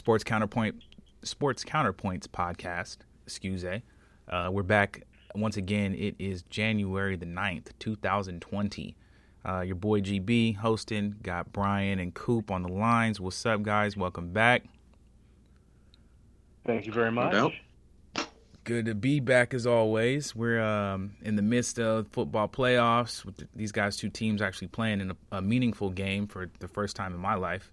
Sports Counterpoint Sports Counterpoints podcast. Excuse me. Uh, we're back once again. It is January the 9th, 2020. Uh, your boy GB hosting. Got Brian and Coop on the lines. What's up, guys? Welcome back. Thank you very much. No Good to be back as always. We're um, in the midst of football playoffs with these guys, two teams actually playing in a, a meaningful game for the first time in my life.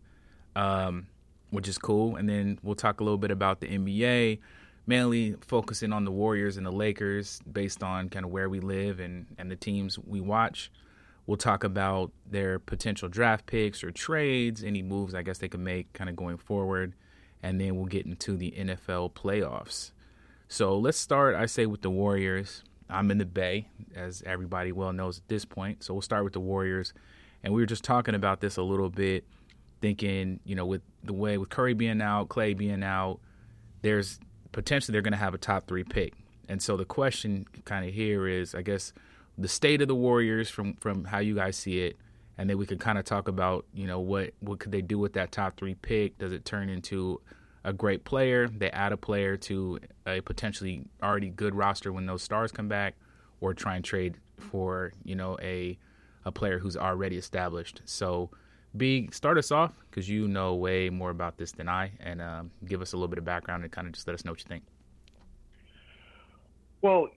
Um, which is cool. And then we'll talk a little bit about the NBA, mainly focusing on the Warriors and the Lakers based on kind of where we live and, and the teams we watch. We'll talk about their potential draft picks or trades, any moves I guess they could make kind of going forward. And then we'll get into the NFL playoffs. So let's start, I say, with the Warriors. I'm in the Bay, as everybody well knows at this point. So we'll start with the Warriors. And we were just talking about this a little bit thinking, you know, with the way with Curry being out, Clay being out, there's potentially they're going to have a top three pick. And so the question kind of here is, I guess, the state of the Warriors from from how you guys see it, and then we could kind of talk about, you know, what what could they do with that top three pick? Does it turn into a great player? They add a player to a potentially already good roster when those stars come back, or try and trade for you know a a player who's already established. So B, start us off because you know way more about this than I, and um, give us a little bit of background and kind of just let us know what you think. Well,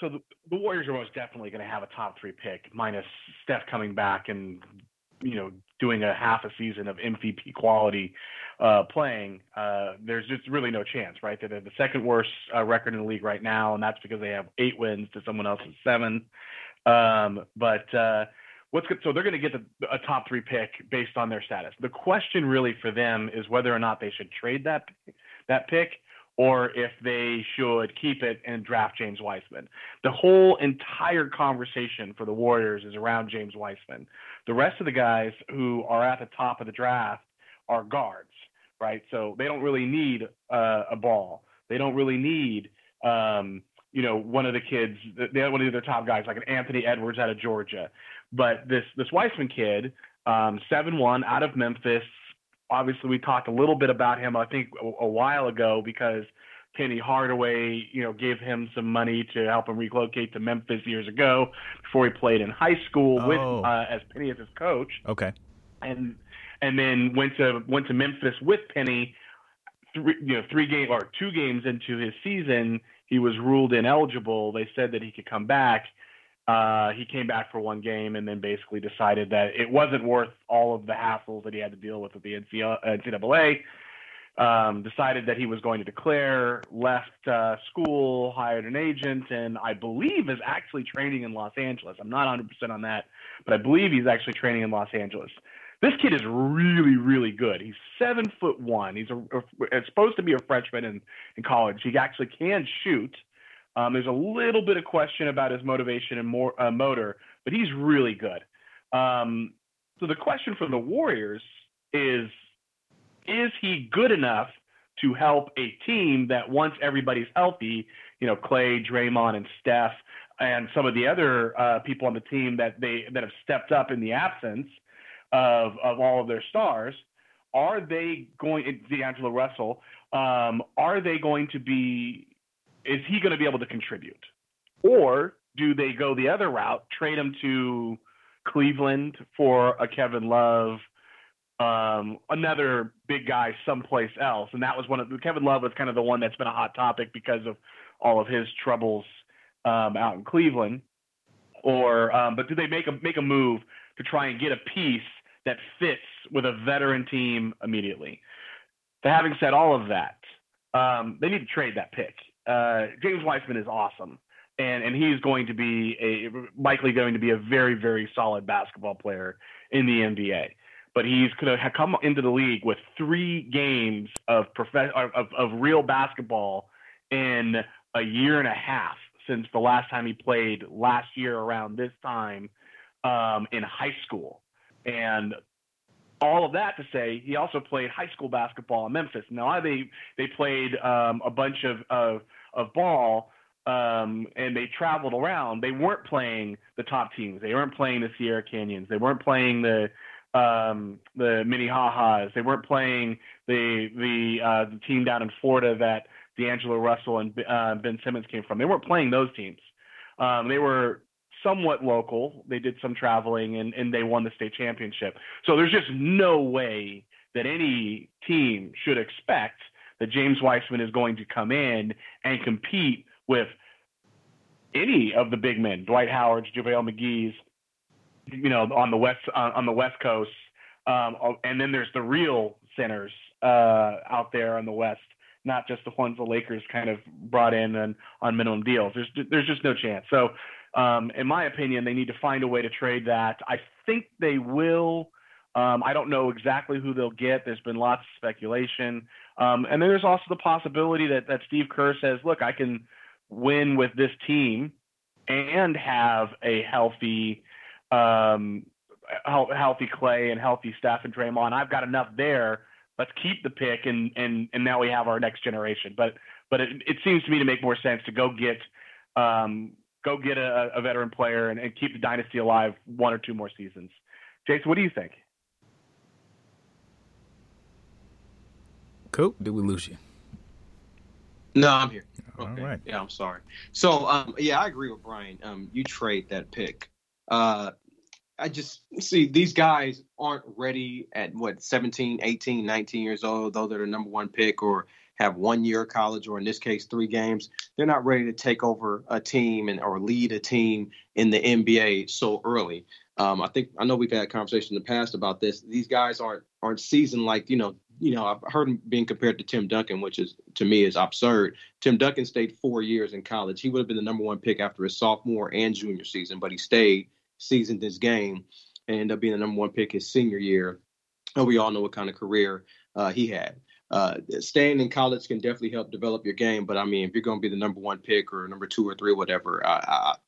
so the, the Warriors are most definitely going to have a top three pick, minus Steph coming back and you know doing a half a season of MVP quality uh, playing. Uh, there's just really no chance, right? They're the second worst uh, record in the league right now, and that's because they have eight wins to someone else's seven. Um, but uh, what's good, so they're going to get the, a top three pick based on their status. The question really for them is whether or not they should trade that that pick or if they should keep it and draft James Wiseman. The whole entire conversation for the Warriors is around James Wiseman. The rest of the guys who are at the top of the draft are guards, right? So they don't really need uh, a ball. They don't really need um, you know, one of the kids, the, one of their top guys, like an Anthony Edwards out of Georgia. But this this Wiseman kid, um, seven one out of Memphis. Obviously, we talked a little bit about him. I think a, a while ago because Penny Hardaway, you know, gave him some money to help him relocate to Memphis years ago before he played in high school oh. with uh, as Penny as his coach. Okay. And and then went to went to Memphis with Penny. Three, you know, three game or two games into his season, he was ruled ineligible. They said that he could come back, uh, he came back for one game and then basically decided that it wasn't worth all of the hassles that he had to deal with at the NCAA. Um, decided that he was going to declare, left uh, school, hired an agent, and I believe is actually training in Los Angeles. I'm not 100% on that, but I believe he's actually training in Los Angeles. This kid is really, really good. He's seven foot one. He's a, a, supposed to be a freshman in, in college. He actually can shoot. Um, there's a little bit of question about his motivation and more uh, motor, but he's really good. Um, so the question for the Warriors is: Is he good enough to help a team that once everybody's healthy, you know, Clay, Draymond, and Steph, and some of the other uh, people on the team that they that have stepped up in the absence of of all of their stars, are they going? D'Angelo Russell, um, are they going to be is he going to be able to contribute? Or do they go the other route, trade him to Cleveland for a Kevin Love, um, another big guy someplace else? And that was one of Kevin Love was kind of the one that's been a hot topic because of all of his troubles um, out in Cleveland. Or, um, but do they make a make a move to try and get a piece that fits with a veteran team immediately? having said all of that, um, they need to trade that pick uh, James Wiseman is awesome, and and he's going to be a likely going to be a very very solid basketball player in the NBA. But he's going to come into the league with three games of prof- of, of real basketball in a year and a half since the last time he played last year around this time um, in high school. And all of that to say, he also played high school basketball in Memphis. Now they they played um, a bunch of of, of ball um, and they traveled around. They weren't playing the top teams. They weren't playing the Sierra Canyons. They weren't playing the um, the Minnehaha's. They weren't playing the the uh, the team down in Florida that D'Angelo Russell and uh, Ben Simmons came from. They weren't playing those teams. Um, they were somewhat local. They did some traveling and, and they won the state championship. So there's just no way that any team should expect that James Wiseman is going to come in and compete with any of the big men, Dwight Howard, JaVale McGee's, you know, on the west uh, on the West Coast, um, oh, and then there's the real centers uh, out there on the West, not just the ones the Lakers kind of brought in and on minimum deals. There's there's just no chance. So, um, in my opinion, they need to find a way to trade that. I think they will. Um, I don't know exactly who they'll get. There's been lots of speculation, um, and then there's also the possibility that that Steve Kerr says, "Look, I can win with this team and have a healthy." Um, healthy Clay and healthy Steph and Draymond. I've got enough there let's keep the pick and and and now we have our next generation. But but it, it seems to me to make more sense to go get um, go get a, a veteran player and, and keep the dynasty alive one or two more seasons. Jason, what do you think? Cool. Did we lose you? No, I'm here. Okay. All right. Yeah, I'm sorry. So, um, yeah, I agree with Brian. Um, you trade that pick. Uh, I just see these guys aren't ready at what 17, 18, 19 years old, though they're the number one pick or have one year of college or in this case three games. They're not ready to take over a team and or lead a team in the NBA so early. Um, I think I know we've had a conversation in the past about this. These guys aren't aren't seasoned like you know you know I've heard him being compared to Tim Duncan, which is to me is absurd. Tim Duncan stayed four years in college. He would have been the number one pick after his sophomore and junior season, but he stayed seasoned this game and ended up being the number one pick his senior year. And we all know what kind of career uh, he had. Uh, staying in college can definitely help develop your game, but I mean, if you're going to be the number one pick or number two or three, whatever,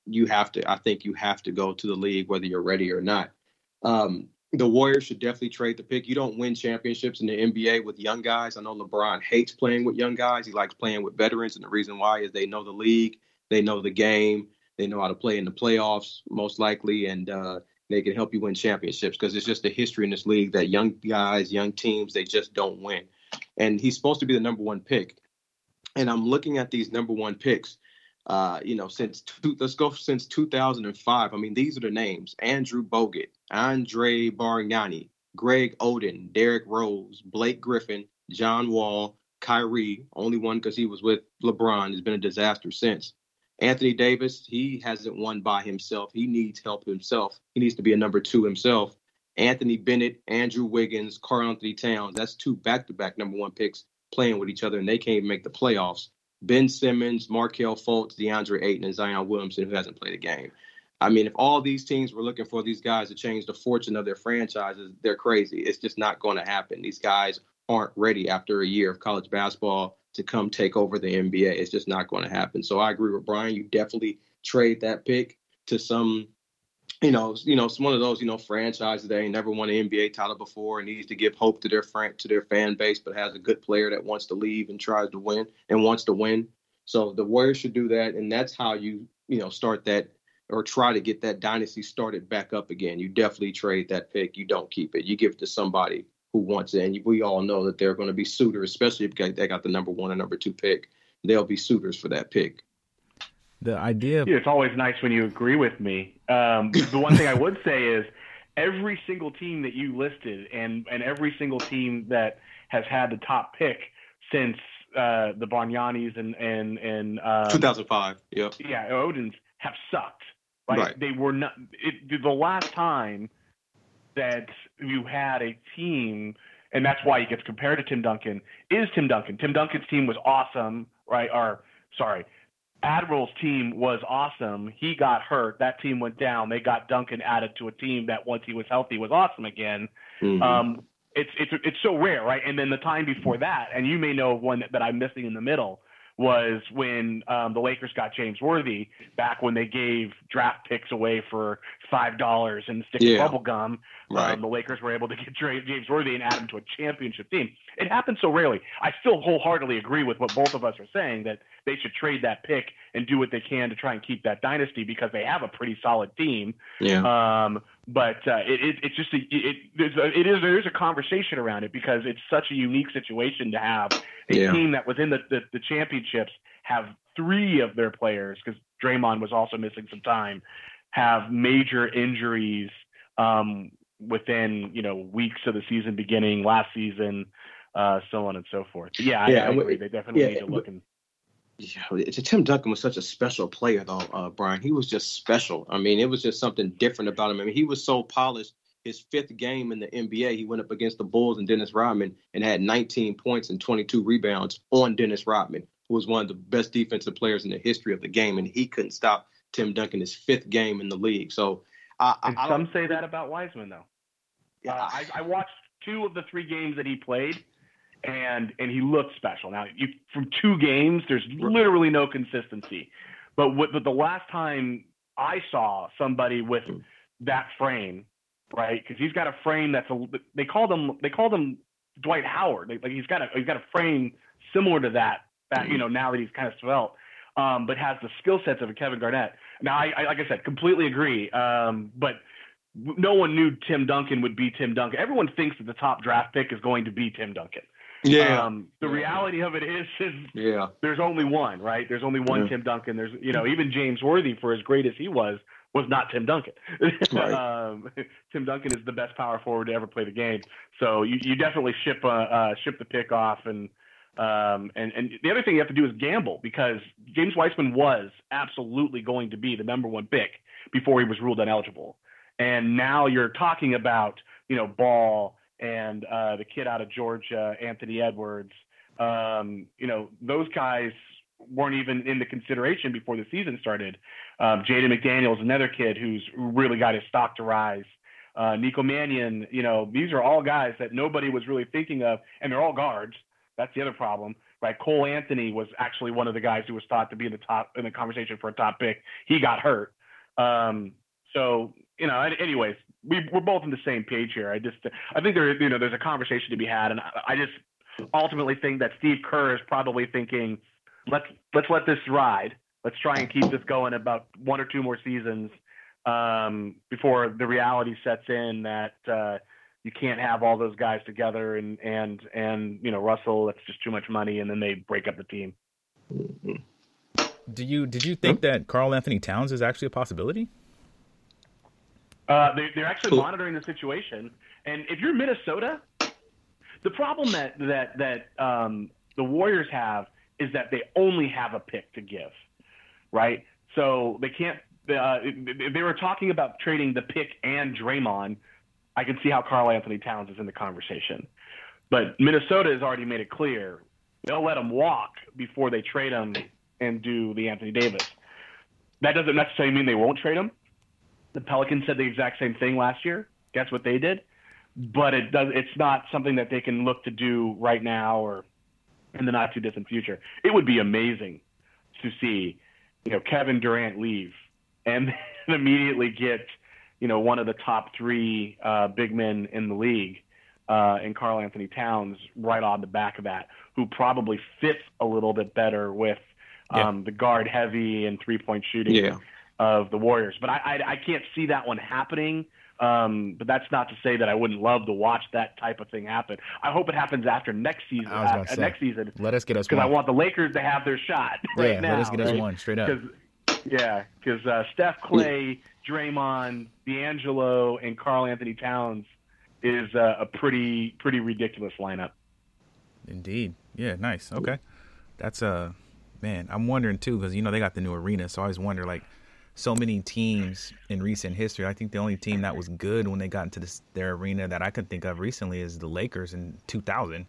you have to. I think you have to go to the league whether you're ready or not. Um, the Warriors should definitely trade the pick. You don't win championships in the NBA with young guys. I know LeBron hates playing with young guys. He likes playing with veterans, and the reason why is they know the league, they know the game, they know how to play in the playoffs, most likely, and uh, they can help you win championships because it's just a history in this league that young guys, young teams, they just don't win. And he's supposed to be the number one pick. And I'm looking at these number one picks. Uh, you know, since two, let's go since 2005. I mean, these are the names: Andrew Bogut, Andre Bargnani, Greg Oden, Derrick Rose, Blake Griffin, John Wall, Kyrie. Only one because he was with LeBron. Has been a disaster since. Anthony Davis, he hasn't won by himself. He needs help himself. He needs to be a number two himself. Anthony Bennett, Andrew Wiggins, Karl-Anthony Towns, that's two back to back number one picks playing with each other, and they can't even make the playoffs. Ben Simmons, Markelle Fultz, DeAndre Ayton, and Zion Williamson, who hasn't played a game. I mean, if all these teams were looking for these guys to change the fortune of their franchises, they're crazy. It's just not going to happen. These guys aren't ready after a year of college basketball to come take over the NBA. It's just not going to happen. So I agree with Brian. You definitely trade that pick to some, you know, you know, it's one of those, you know, franchises that ain't never won an NBA title before and needs to give hope to their friend to their fan base, but has a good player that wants to leave and tries to win and wants to win. So the Warriors should do that, and that's how you, you know, start that or try to get that dynasty started back up again. You definitely trade that pick. You don't keep it. You give it to somebody who wants it. And we all know that they're going to be suitors, especially if they got the number one and number two pick. They'll be suitors for that pick. The idea of- yeah, it's always nice when you agree with me. Um, the one thing I would say is every single team that you listed and, and every single team that has had the top pick since uh, the Bargnanis and and and um, 2005. Yep. Yeah, Odens have sucked. Like right. they were not. It, the last time that you had a team, and that's why he gets compared to Tim Duncan, is Tim Duncan. Tim Duncan's team was awesome, right? Or, sorry, Admiral's team was awesome. He got hurt. That team went down. They got Duncan added to a team that once he was healthy was awesome again. Mm-hmm. Um, it's it's it's so rare, right? And then the time before that, and you may know one that, that I'm missing in the middle was when um, the Lakers got James Worthy back when they gave draft picks away for five dollars and stick yeah. of bubble gum. Right. Um, the Lakers were able to get James Worthy and add him to a championship team. It happens so rarely. I still wholeheartedly agree with what both of us are saying that they should trade that pick and do what they can to try and keep that dynasty because they have a pretty solid team. Yeah. Um, but uh, it, it, it's just a, it, there's a, it is there's a conversation around it because it's such a unique situation to have a yeah. team that within the, the, the championships have three of their players because Draymond was also missing some time have major injuries um, within you know weeks of the season beginning last season, uh, so on and so forth. But yeah, yeah, I, I agree. They definitely yeah, need to look and. Yeah, Tim Duncan was such a special player, though, uh, Brian. He was just special. I mean, it was just something different about him. I mean, he was so polished. His fifth game in the NBA, he went up against the Bulls and Dennis Rodman and had 19 points and 22 rebounds on Dennis Rodman, who was one of the best defensive players in the history of the game, and he couldn't stop Tim Duncan his fifth game in the league. So uh, I, some say that about Wiseman though. Yeah, uh, I, I, watched two of the three games that he played, and and he looked special. Now, you, from two games, there's literally no consistency. But what, but the last time I saw somebody with hmm. that frame, right? Because he's got a frame that's a they called him they called him Dwight Howard. Like he's got a he's got a frame similar to that. That you hmm. know now that he's kind of svelte, um, but has the skill sets of a Kevin Garnett. Now, I, I like I said, completely agree. Um, but no one knew Tim Duncan would be Tim Duncan. Everyone thinks that the top draft pick is going to be Tim Duncan. Yeah. Um, the reality of it is, is yeah. there's only one, right? There's only one yeah. Tim Duncan. There's, you know, even James Worthy, for as great as he was, was not Tim Duncan. Right. um, Tim Duncan is the best power forward to ever play the game. So you, you definitely ship uh, uh, ship the pick off and um, and, and the other thing you have to do is gamble because James Wiseman was absolutely going to be the number one pick before he was ruled ineligible. And now you're talking about, you know, Ball and uh, the kid out of Georgia, Anthony Edwards. Um, you know, those guys weren't even in the consideration before the season started. Um, Jaden McDaniels, another kid who's really got his stock to rise. Uh, Nico Mannion, you know, these are all guys that nobody was really thinking of, and they're all guards. That's the other problem, right? Cole Anthony was actually one of the guys who was thought to be in the top in the conversation for a top pick. He got hurt. Um, so you know, anyways, we we're both on the same page here. I just I think there you know there's a conversation to be had, and I, I just ultimately think that Steve Kerr is probably thinking, let's let's let this ride. Let's try and keep this going about one or two more seasons um, before the reality sets in that uh, you can't have all those guys together and and and you know Russell that's just too much money and then they break up the team. Do you did you think that Karl-Anthony Towns is actually a possibility? Uh, they, they're actually cool. monitoring the situation, and if you're Minnesota, the problem that that that um, the Warriors have is that they only have a pick to give, right? So they can't. Uh, they were talking about trading the pick and Draymond I can see how Karl-Anthony Towns is in the conversation. But Minnesota has already made it clear they'll let him walk before they trade him and do the Anthony Davis. That doesn't necessarily mean they won't trade him. The Pelicans said the exact same thing last year. Guess what they did? But it does. It's not something that they can look to do right now or in the not too distant future. It would be amazing to see, you know, Kevin Durant leave and immediately get you know, one of the top three uh, big men in the league, uh, and Karl-Anthony Towns right on the back of that, who probably fits a little bit better with um, yeah. the guard heavy and three point shooting yeah. of the Warriors. But I, I, I can't see that one happening. Um, but that's not to say that I wouldn't love to watch that type of thing happen. I hope it happens after next season. Uh, next season. Let us get us because I want the Lakers to have their shot right yeah, now. Let us get right? us one straight up. Yeah, because uh, Steph Clay, Draymond, D'Angelo, and Karl-Anthony Towns is a, a pretty pretty ridiculous lineup. Indeed. Yeah. Nice. Okay. That's a uh, man. I'm wondering too because you know they got the new arena, so I always wonder like so many teams in recent history. I think the only team that was good when they got into this, their arena that I could think of recently is the Lakers in 2000.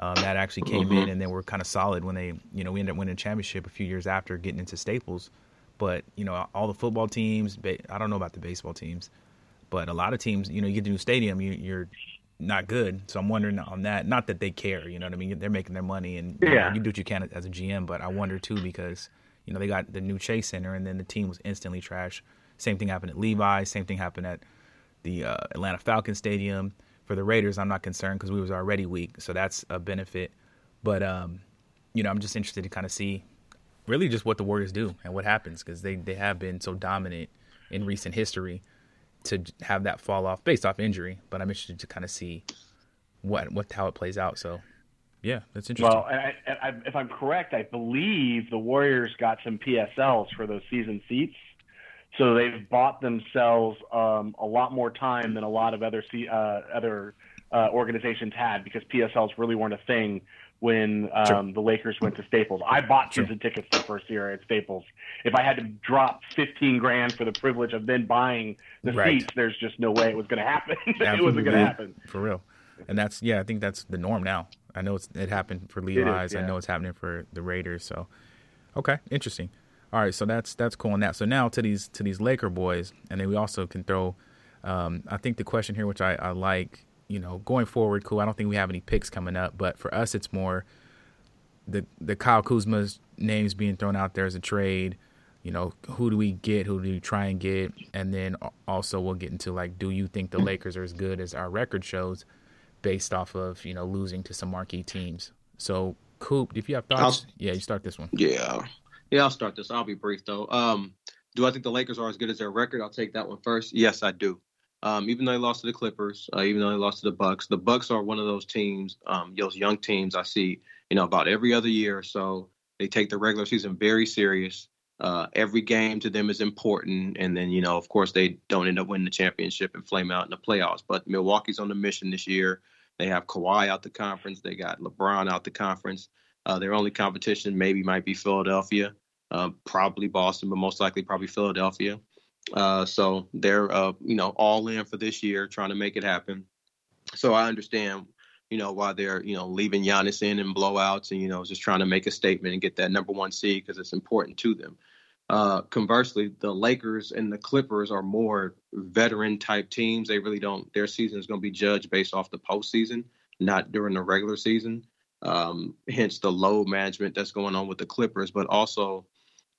Um, that actually came mm-hmm. in and they were kind of solid when they, you know, we ended up winning a championship a few years after getting into Staples. But you know, all the football teams. I don't know about the baseball teams, but a lot of teams. You know, you get the new stadium, you, you're not good. So I'm wondering on that. Not that they care. You know what I mean? They're making their money, and you, yeah. know, you do what you can as a GM. But I wonder too because you know they got the new Chase Center, and then the team was instantly trash. Same thing happened at Levi's. Same thing happened at the uh, Atlanta Falcons Stadium. For the Raiders, I'm not concerned because we was already weak, so that's a benefit. But um, you know, I'm just interested to kind of see really just what the Warriors do and what happens because they they have been so dominant in recent history to have that fall off based off injury. But I'm interested to kind of see what what how it plays out. So yeah, that's interesting. Well, I, I, if I'm correct, I believe the Warriors got some PSLs for those season seats. So they've bought themselves um, a lot more time than a lot of other uh, other uh, organizations had because PSLs really weren't a thing when um, sure. the Lakers went to Staples. I bought sure. season tickets the first year at Staples. If I had to drop fifteen grand for the privilege of then buying the right. seats, there's just no way it was going to happen. it wasn't going to happen for real. And that's yeah, I think that's the norm now. I know it's it happened for Levi's. Yeah. I know it's happening for the Raiders. So okay, interesting. All right, so that's that's cool on that. So now to these to these Laker boys, and then we also can throw. Um, I think the question here, which I, I like, you know, going forward, cool. I don't think we have any picks coming up, but for us, it's more the the Kyle Kuzma's names being thrown out there as a trade. You know, who do we get? Who do we try and get? And then also we'll get into like, do you think the Lakers are as good as our record shows, based off of you know losing to some marquee teams? So, Coop, if you have thoughts, I'll, yeah, you start this one. Yeah, yeah, I'll start this. I'll be brief though. Um, do I think the Lakers are as good as their record? I'll take that one first. Yes, I do. Um, even though they lost to the Clippers, uh, even though they lost to the Bucks, the Bucks are one of those teams, um, those young teams I see, you know, about every other year or so. They take the regular season very serious. Uh, every game to them is important, and then you know, of course, they don't end up winning the championship and flame out in the playoffs. But Milwaukee's on the mission this year. They have Kawhi out the conference. They got LeBron out the conference. Uh, their only competition maybe might be Philadelphia, uh, probably Boston, but most likely probably Philadelphia. Uh, so they're uh, you know all in for this year, trying to make it happen. So I understand, you know, why they're you know leaving Giannis in and blowouts, and you know just trying to make a statement and get that number one seed because it's important to them. Uh, conversely, the Lakers and the Clippers are more veteran type teams. They really don't. Their season is going to be judged based off the postseason, not during the regular season. Um, hence the load management that's going on with the Clippers, but also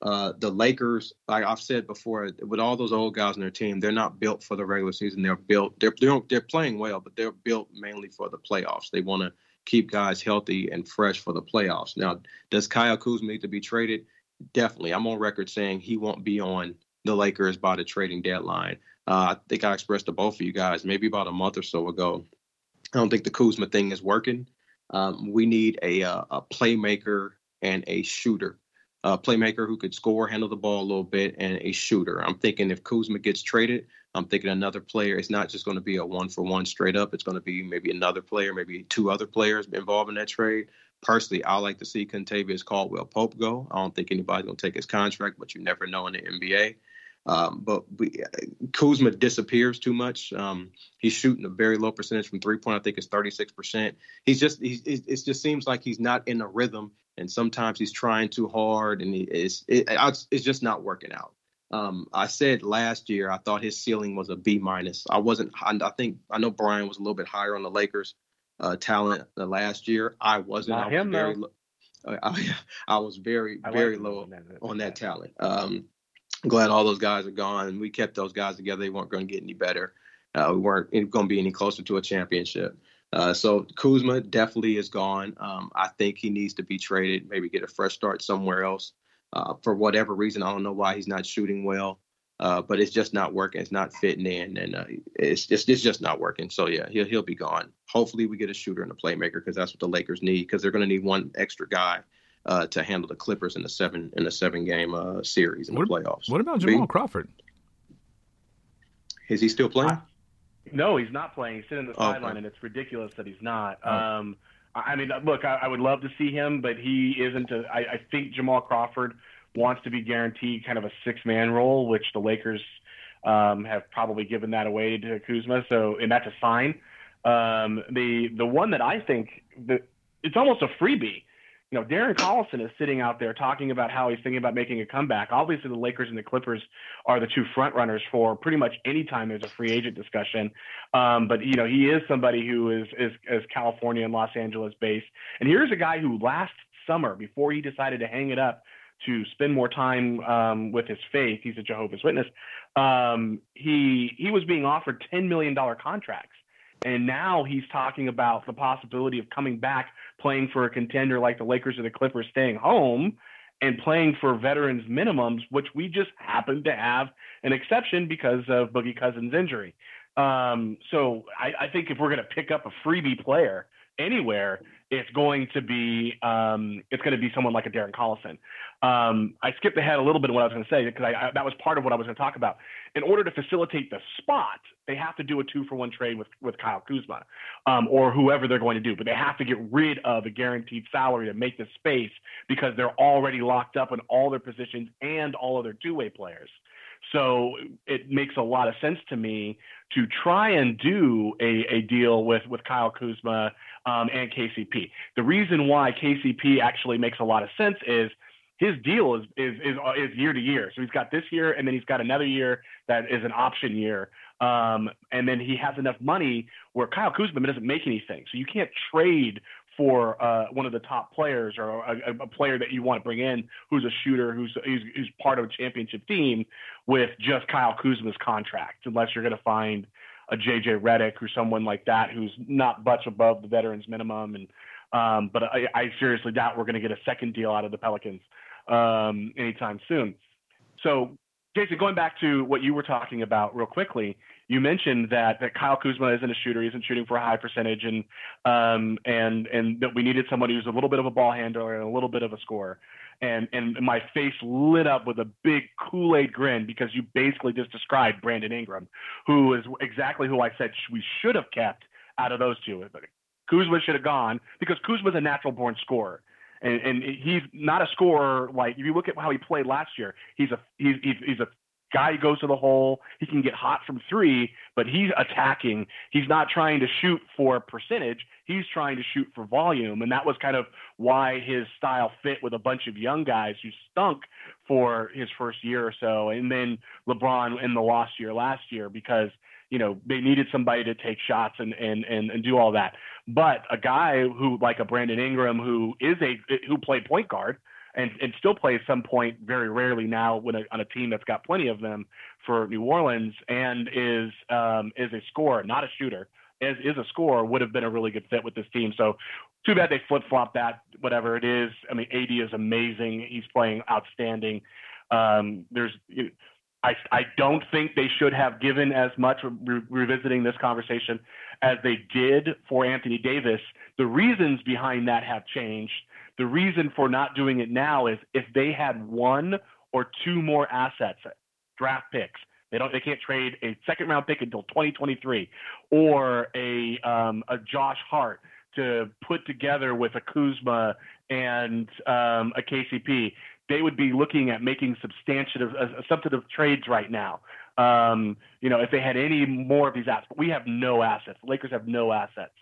uh, the Lakers, like I've said before, with all those old guys in their team, they're not built for the regular season. They're built. They're they're, they're playing well, but they're built mainly for the playoffs. They want to keep guys healthy and fresh for the playoffs. Now, does Kyle Kuzma need to be traded? Definitely. I'm on record saying he won't be on the Lakers by the trading deadline. Uh, I think I expressed to both of you guys maybe about a month or so ago. I don't think the Kuzma thing is working. Um, we need a, uh, a playmaker and a shooter a playmaker who could score, handle the ball a little bit, and a shooter. I'm thinking if Kuzma gets traded, I'm thinking another player. It's not just going to be a one for one straight up. It's going to be maybe another player, maybe two other players involved in that trade. Personally, I like to see Kentavious Caldwell Pope go. I don't think anybody's going to take his contract, but you never know in the NBA. Um, but we, Kuzma disappears too much. Um, he's shooting a very low percentage from three point. I think it's 36%. He's just, he's, it just seems like he's not in a rhythm. And sometimes he's trying too hard and he is, it, it's just not working out. Um, I said last year I thought his ceiling was a B minus. I wasn't. I, I, think I know Brian was a little bit higher on the Lakers uh, talent the last year. I wasn't. Not I was him very, though. I, I, was very very low on that, on that talent. Um, glad all those guys are gone. And we kept those guys together. They weren't going to get any better. Uh, we weren't going to be any closer to a championship. Uh, so Kuzma definitely is gone. Um, I think he needs to be traded, maybe get a fresh start somewhere else. Uh, for whatever reason, I don't know why he's not shooting well, uh, but it's just not working. It's not fitting in, and uh, it's just it's just not working. So yeah, he'll he'll be gone. Hopefully, we get a shooter and a playmaker because that's what the Lakers need because they're going to need one extra guy uh, to handle the Clippers in the seven in the seven game uh, series in what, the playoffs. What about Jamal B? Crawford? Is he still playing? I, no, he's not playing. He's sitting in the oh, sideline, and it's ridiculous that he's not. Oh. Um, I mean, look, I, I, would love to see him, but he isn't. A, I, I think Jamal Crawford wants to be guaranteed kind of a six man role, which the Lakers um, have probably given that away to Kuzma. So, and that's a sign. Um, the the one that I think that it's almost a freebie you know, Darren Collison is sitting out there talking about how he's thinking about making a comeback. Obviously, the Lakers and the Clippers are the two front runners for pretty much any time there's a free agent discussion. Um, but you know, he is somebody who is, is is California and Los Angeles based. And here's a guy who last summer, before he decided to hang it up to spend more time um, with his faith. He's a Jehovah's Witness. Um, he he was being offered ten million dollar contracts, and now he's talking about the possibility of coming back, playing for a contender like the Lakers or the Clippers, staying home, and playing for veterans minimums, which we just happen to have an exception because of Boogie Cousins' injury. Um, so I, I think if we're going to pick up a freebie player anywhere, it's going to be um, it's going to be someone like a Darren Collison. Um, I skipped ahead a little bit of what I was going to say because I, I, that was part of what I was going to talk about. In order to facilitate the spot, they have to do a two for one trade with with Kyle Kuzma um, or whoever they're going to do, but they have to get rid of a guaranteed salary to make the space because they're already locked up in all their positions and all of their two way players. So it makes a lot of sense to me to try and do a, a deal with, with Kyle Kuzma um, and KCP. The reason why KCP actually makes a lot of sense is his deal is, is is is year to year. So he's got this year, and then he's got another year that is an option year. Um, and then he has enough money where Kyle Kuzma doesn't make anything. So you can't trade for uh, one of the top players or a, a, player that you want to bring in who's a shooter, who's, who's, who's part of a championship team with just Kyle Kuzma's contract, unless you're going to find a JJ Redick or someone like that who's not much above the veterans minimum. And um, but I, I, seriously doubt we're going to get a second deal out of the Pelicans um, anytime soon. So, Jason, going back to what you were talking about real quickly, you mentioned that, that Kyle Kuzma isn't a shooter. He isn't shooting for a high percentage, and um, and and that we needed someone who's a little bit of a ball handler and a little bit of a scorer. And and my face lit up with a big Kool Aid grin because you basically just described Brandon Ingram, who is exactly who I said we should have kept out of those two. Kuzma should have gone because Kuzma's a natural born scorer. And, and he's not a scorer like if you look at how he played last year, he's a he's he's, he's a guy goes to the hole. He can get hot from three, but he's attacking. He's not trying to shoot for percentage. He's trying to shoot for volume. And that was kind of why his style fit with a bunch of young guys who stunk for his first year or so. And then LeBron in the lost year last year because, you know, they needed somebody to take shots and, and, and, and do all that. But a guy who, like a Brandon Ingram, who is a, who played point guard, and, and still plays some point very rarely now when a, on a team that's got plenty of them for New Orleans and is um, is a scorer, not a shooter. Is is a scorer would have been a really good fit with this team. So too bad they flip flop that. Whatever it is, I mean, AD is amazing. He's playing outstanding. Um, there's. I, I don't think they should have given as much re- revisiting this conversation as they did for Anthony Davis. The reasons behind that have changed the reason for not doing it now is if they had one or two more assets, draft picks, they don't they can't trade a second round pick until 2023 or a um, a Josh Hart to put together with a Kuzma and um, a KCP. They would be looking at making substantive uh, substantive trades right now. Um, you know, if they had any more of these assets, we have no assets. The Lakers have no assets.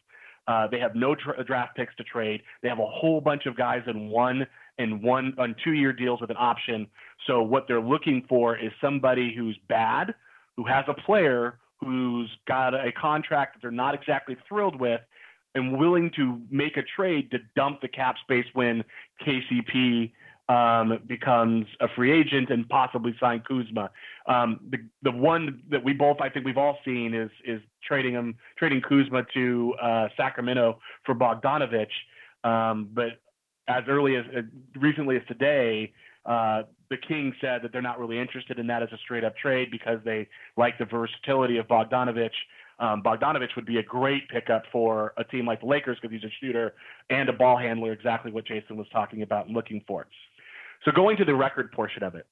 Uh, they have no tra- draft picks to trade. They have a whole bunch of guys in one in one on two year deals with an option. So what they're looking for is somebody who's bad, who has a player who's got a contract that they're not exactly thrilled with, and willing to make a trade to dump the cap space when KCP um, becomes a free agent and possibly sign Kuzma. Um, the the one that we both I think we've all seen is is trading him trading Kuzma to uh, Sacramento for Bogdanovich. Um, but as early as uh, recently as today, uh, the Kings said that they're not really interested in that as a straight up trade because they like the versatility of Bogdanovich. Um, Bogdanovich would be a great pickup for a team like the Lakers because he's a shooter and a ball handler, exactly what Jason was talking about and looking for. So going to the record portion of it,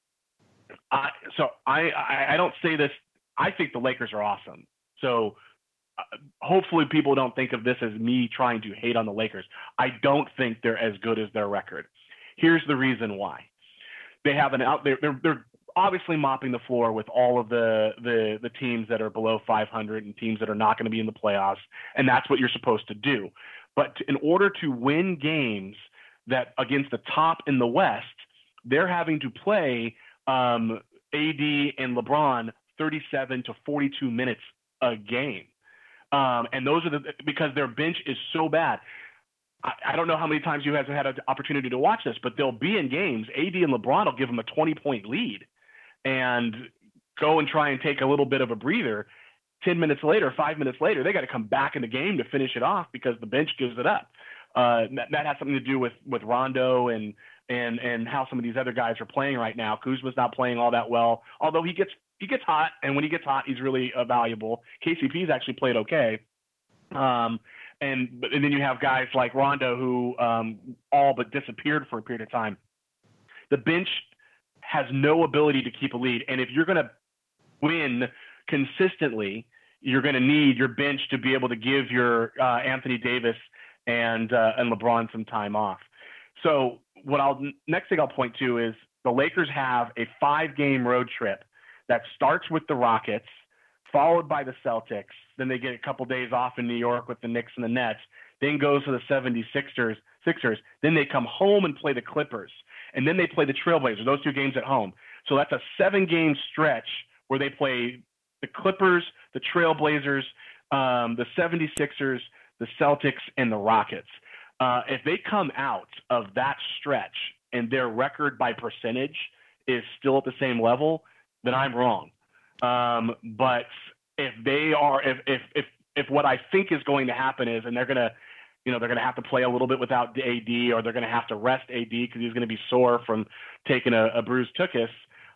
I, so I, I, I don't say this. I think the Lakers are awesome. So uh, hopefully people don't think of this as me trying to hate on the Lakers. I don't think they're as good as their record. Here's the reason why. They have an out there. They're, they're obviously mopping the floor with all of the, the the teams that are below 500 and teams that are not going to be in the playoffs, and that's what you're supposed to do. But in order to win games that against the top in the West, they're having to play um, AD and LeBron 37 to 42 minutes a game. Um, and those are the because their bench is so bad. I, I don't know how many times you guys have had an opportunity to watch this, but they'll be in games. AD and LeBron will give them a 20 point lead and go and try and take a little bit of a breather. 10 minutes later, five minutes later, they got to come back in the game to finish it off because the bench gives it up. Uh, that, that has something to do with, with Rondo and, and, and how some of these other guys are playing right now. Kuzma's not playing all that well, although he gets, he gets hot. And when he gets hot, he's really uh, valuable. KCP's actually played okay. Um, and, and then you have guys like Rondo who um, all but disappeared for a period of time. The bench has no ability to keep a lead. And if you're going to win consistently, you're going to need your bench to be able to give your uh, Anthony Davis and uh, and LeBron some time off. So what I'll next thing I'll point to is the Lakers have a five game road trip that starts with the Rockets, followed by the Celtics. Then they get a couple days off in New York with the Knicks and the Nets. Then goes to the 76ers. Sixers. Then they come home and play the Clippers. And then they play the Trailblazers, those two games at home. So that's a seven game stretch where they play the Clippers, the Trailblazers, um, the 76ers, the Celtics, and the Rockets. Uh, if they come out of that stretch and their record by percentage is still at the same level, then I'm wrong. Um, but if they are, if, if, if, if what I think is going to happen is, and they're going to, you know, they're going to have to play a little bit without AD, or they're going to have to rest AD because he's going to be sore from taking a, a bruised tuchus,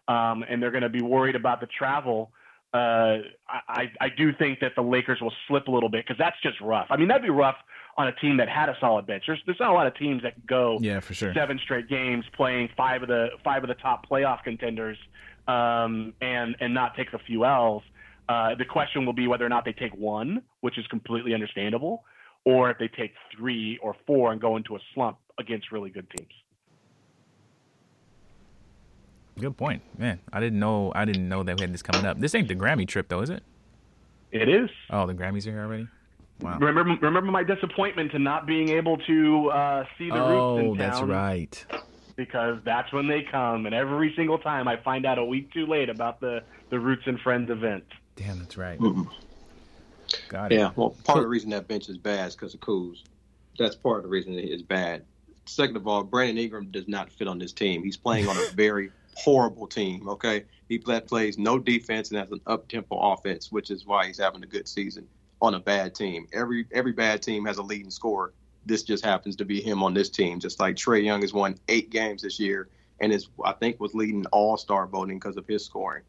um, and they're going to be worried about the travel uh, I, I do think that the Lakers will slip a little bit because that's just rough. I mean, that'd be rough on a team that had a solid bench. There's, there's not a lot of teams that go yeah, for sure. seven straight games playing five of the five of the top playoff contenders um, and and not take a few L's. Uh, the question will be whether or not they take one, which is completely understandable, or if they take three or four and go into a slump against really good teams. Good point, man. I didn't know. I didn't know that we had this coming up. This ain't the Grammy trip, though, is it? It is. Oh, the Grammys are here already. Wow. Remember, remember my disappointment to not being able to uh, see the oh, Roots in town. Oh, that's right. Because that's when they come, and every single time I find out a week too late about the the Roots and Friends event. Damn, that's right. Mm-hmm. Got it. Yeah. Well, part of the reason that bench is bad is because of Kuz. That's part of the reason it is bad. Second of all, Brandon Ingram does not fit on this team. He's playing on a very horrible team. Okay, he plays no defense and has an up tempo offense, which is why he's having a good season on a bad team. Every every bad team has a leading scorer. This just happens to be him on this team. Just like Trae Young has won eight games this year and is I think was leading All Star voting because of his scoring.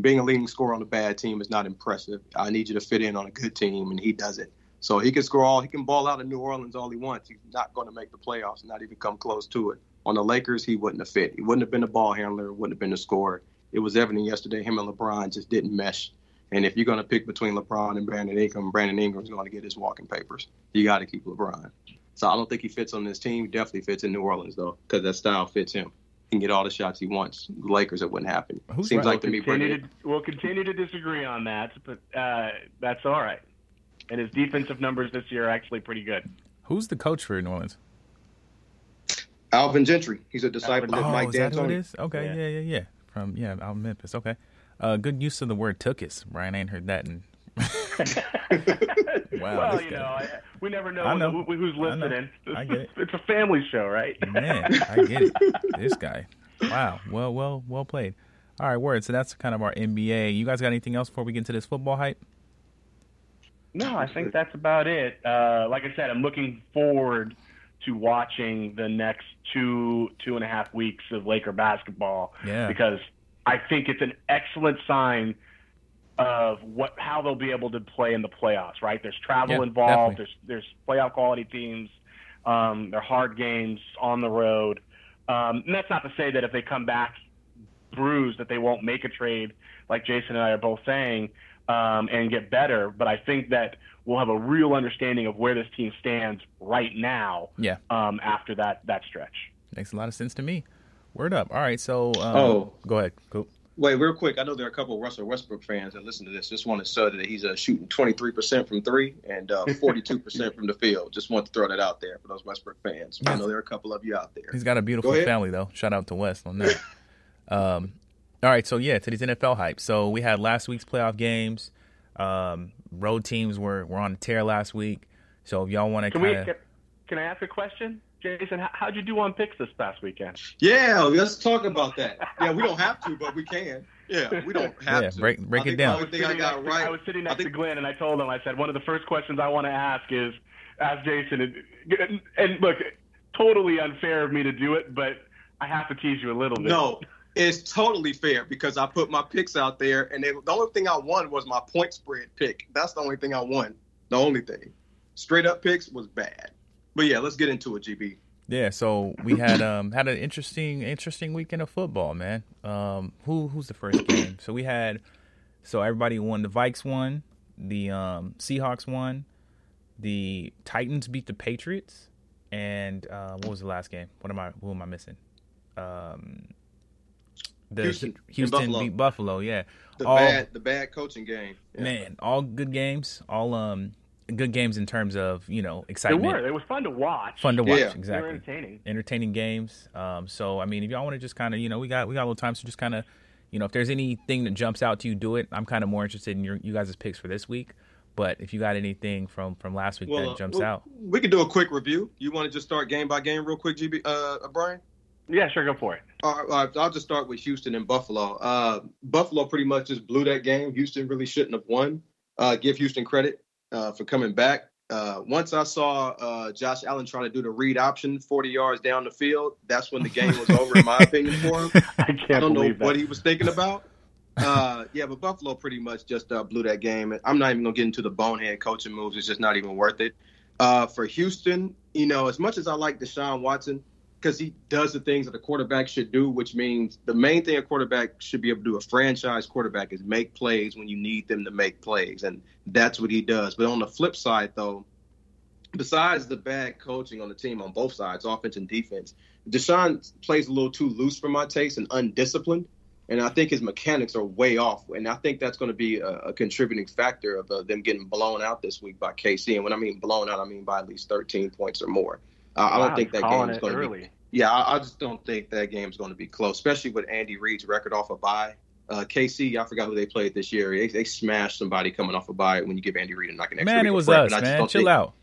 Being a leading scorer on a bad team is not impressive. I need you to fit in on a good team, and he does it. So he can score all he can ball out in New Orleans all he wants. He's not going to make the playoffs, not even come close to it. On the Lakers, he wouldn't have fit. He wouldn't have been a ball handler, wouldn't have been a scorer. It was evident yesterday him and LeBron just didn't mesh. And if you're going to pick between LeBron and Brandon Ingram, Brandon Ingram's going to get his walking papers. You got to keep LeBron. So I don't think he fits on this team. He definitely fits in New Orleans though, because that style fits him. He can get all the shots he wants. The Lakers, it wouldn't happen. Who's Seems right? like we'll to me, Brandon. To, we'll continue to disagree on that, but uh, that's all right. And his defensive numbers this year are actually pretty good. Who's the coach for New Orleans? Alvin Gentry. He's a disciple oh, of Mike is D'Antoni. That who it is? Okay, yeah. yeah, yeah, yeah. From yeah, out Memphis. Okay. Uh, good use of the word "tookus." Brian I ain't heard that in. wow, well, you guy. know, I, we never know, know. Who, who's listening. I, I, get it. It's a family show, right? Man, I get it. This guy. Wow. Well, well, well played. All right, word. So that's kind of our NBA. You guys got anything else before we get into this football hype? No, I think that's about it. Uh, like I said, I'm looking forward to watching the next two two and a half weeks of Laker basketball. Yeah. Because I think it's an excellent sign of what how they'll be able to play in the playoffs. Right? There's travel yeah, involved. Definitely. There's there's playoff quality teams. Um, they're hard games on the road. Um, and that's not to say that if they come back bruised that they won't make a trade, like Jason and I are both saying, um, and get better. But I think that we'll have a real understanding of where this team stands right now. Yeah. Um, after that that stretch. Makes a lot of sense to me. Word up. All right. So. Um, oh, go ahead. Cool. Wait, real quick. I know there are a couple of Russell Westbrook fans that listen to this. Just want to say that he's uh, shooting 23% from three and uh, 42% from the field. Just want to throw that out there for those Westbrook fans. I know there are a couple of you out there. He's got a beautiful family, though. Shout out to West on that. um, all right. So, yeah, today's NFL hype. So, we had last week's playoff games. Um, road teams were, were on a tear last week. So, if y'all want to kind of. can I ask a question? Jason, how'd you do on picks this past weekend? Yeah, let's talk about that. Yeah, we don't have to, but we can. Yeah, we don't have Yeah, to. break- break it down. The only I got next, right. I was sitting I next think- to Glenn, and I told him, I said, one of the first questions I want to ask is, ask Jason, and, and look, totally unfair of me to do it, but I have to tease you a little bit. No, it's totally fair because I put my picks out there, and they, the only thing I won was my point spread pick. That's the only thing I won. The only thing. Straight up picks was bad. But yeah, let's get into it, GB. Yeah, so we had um had an interesting interesting weekend of football, man. Um, who who's the first game? So we had, so everybody won. The Vikes won, the um Seahawks won, the Titans beat the Patriots, and uh, what was the last game? What am I? Who am I missing? Um, the Houston Houston Buffalo. beat Buffalo. Yeah, The All- bad, the bad coaching game. Yeah. man, all good games. All um good games in terms of you know excitement. They were. It was fun to watch. fun to watch. Yeah. They were Exactly entertaining. entertaining games. Um, so I mean, if y'all want to just kind of, you know, we got we got a little time, so just kind of, you know, if there's anything that jumps out to you, do it. I'm kind of more interested in your you guys' picks for this week. But if you got anything from from last week Well, that uh, jumps well, out, We could do a quick review. You want to just start game by game real quick, GB, uh, uh, Brian? Yeah, sure, go for it. All right, all right, I'll just start with Houston and Buffalo. Uh, Buffalo pretty much just blew that game. Houston really shouldn't have won. Uh, give Houston credit uh, for coming back. Uh, once I saw uh, Josh Allen trying to do the read option 40 yards down the field, that's when the game was over, in my opinion, for him. I can't I don't know that. what he was thinking about. Uh, yeah, but Buffalo pretty much just uh, blew that game. I'm not even gonna get into the bonehead coaching moves. It's just not even worth it. Uh, for Houston, you know, as much as I like Deshaun Watson, because he does the things that a quarterback should do, which means the main thing a quarterback should be able to do, a franchise quarterback, is make plays when you need them to make plays, and that's what he does. But on the flip side, though, besides the bad coaching on the team on both sides, offense and defense, Deshaun plays a little too loose for my taste and undisciplined. And I think his mechanics are way off. And I think that's going to be a, a contributing factor of uh, them getting blown out this week by KC. And when I mean blown out, I mean by at least 13 points or more. Uh, I don't think that game is going to be. early. Yeah, I, I just don't think that game's going to be close, especially with Andy Reid's record off a bye. Uh, KC, I forgot who they played this year. They, they smashed somebody coming off a bye when you give Andy Reid a extra man, it was prep, us, man. Chill think- out.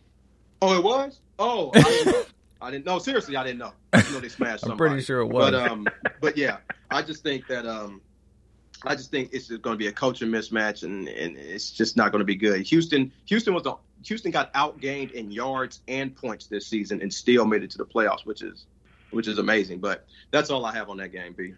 Oh, it was? Oh, I didn't know. I didn't know. Seriously, I didn't know. I didn't know they smashed I'm somebody. pretty sure it was. But um, but yeah, I just think that um, I just think it's just going to be a culture mismatch, and and it's just not going to be good. Houston, Houston was the Houston got outgained in yards and points this season, and still made it to the playoffs, which is which is amazing. But that's all I have on that game, B.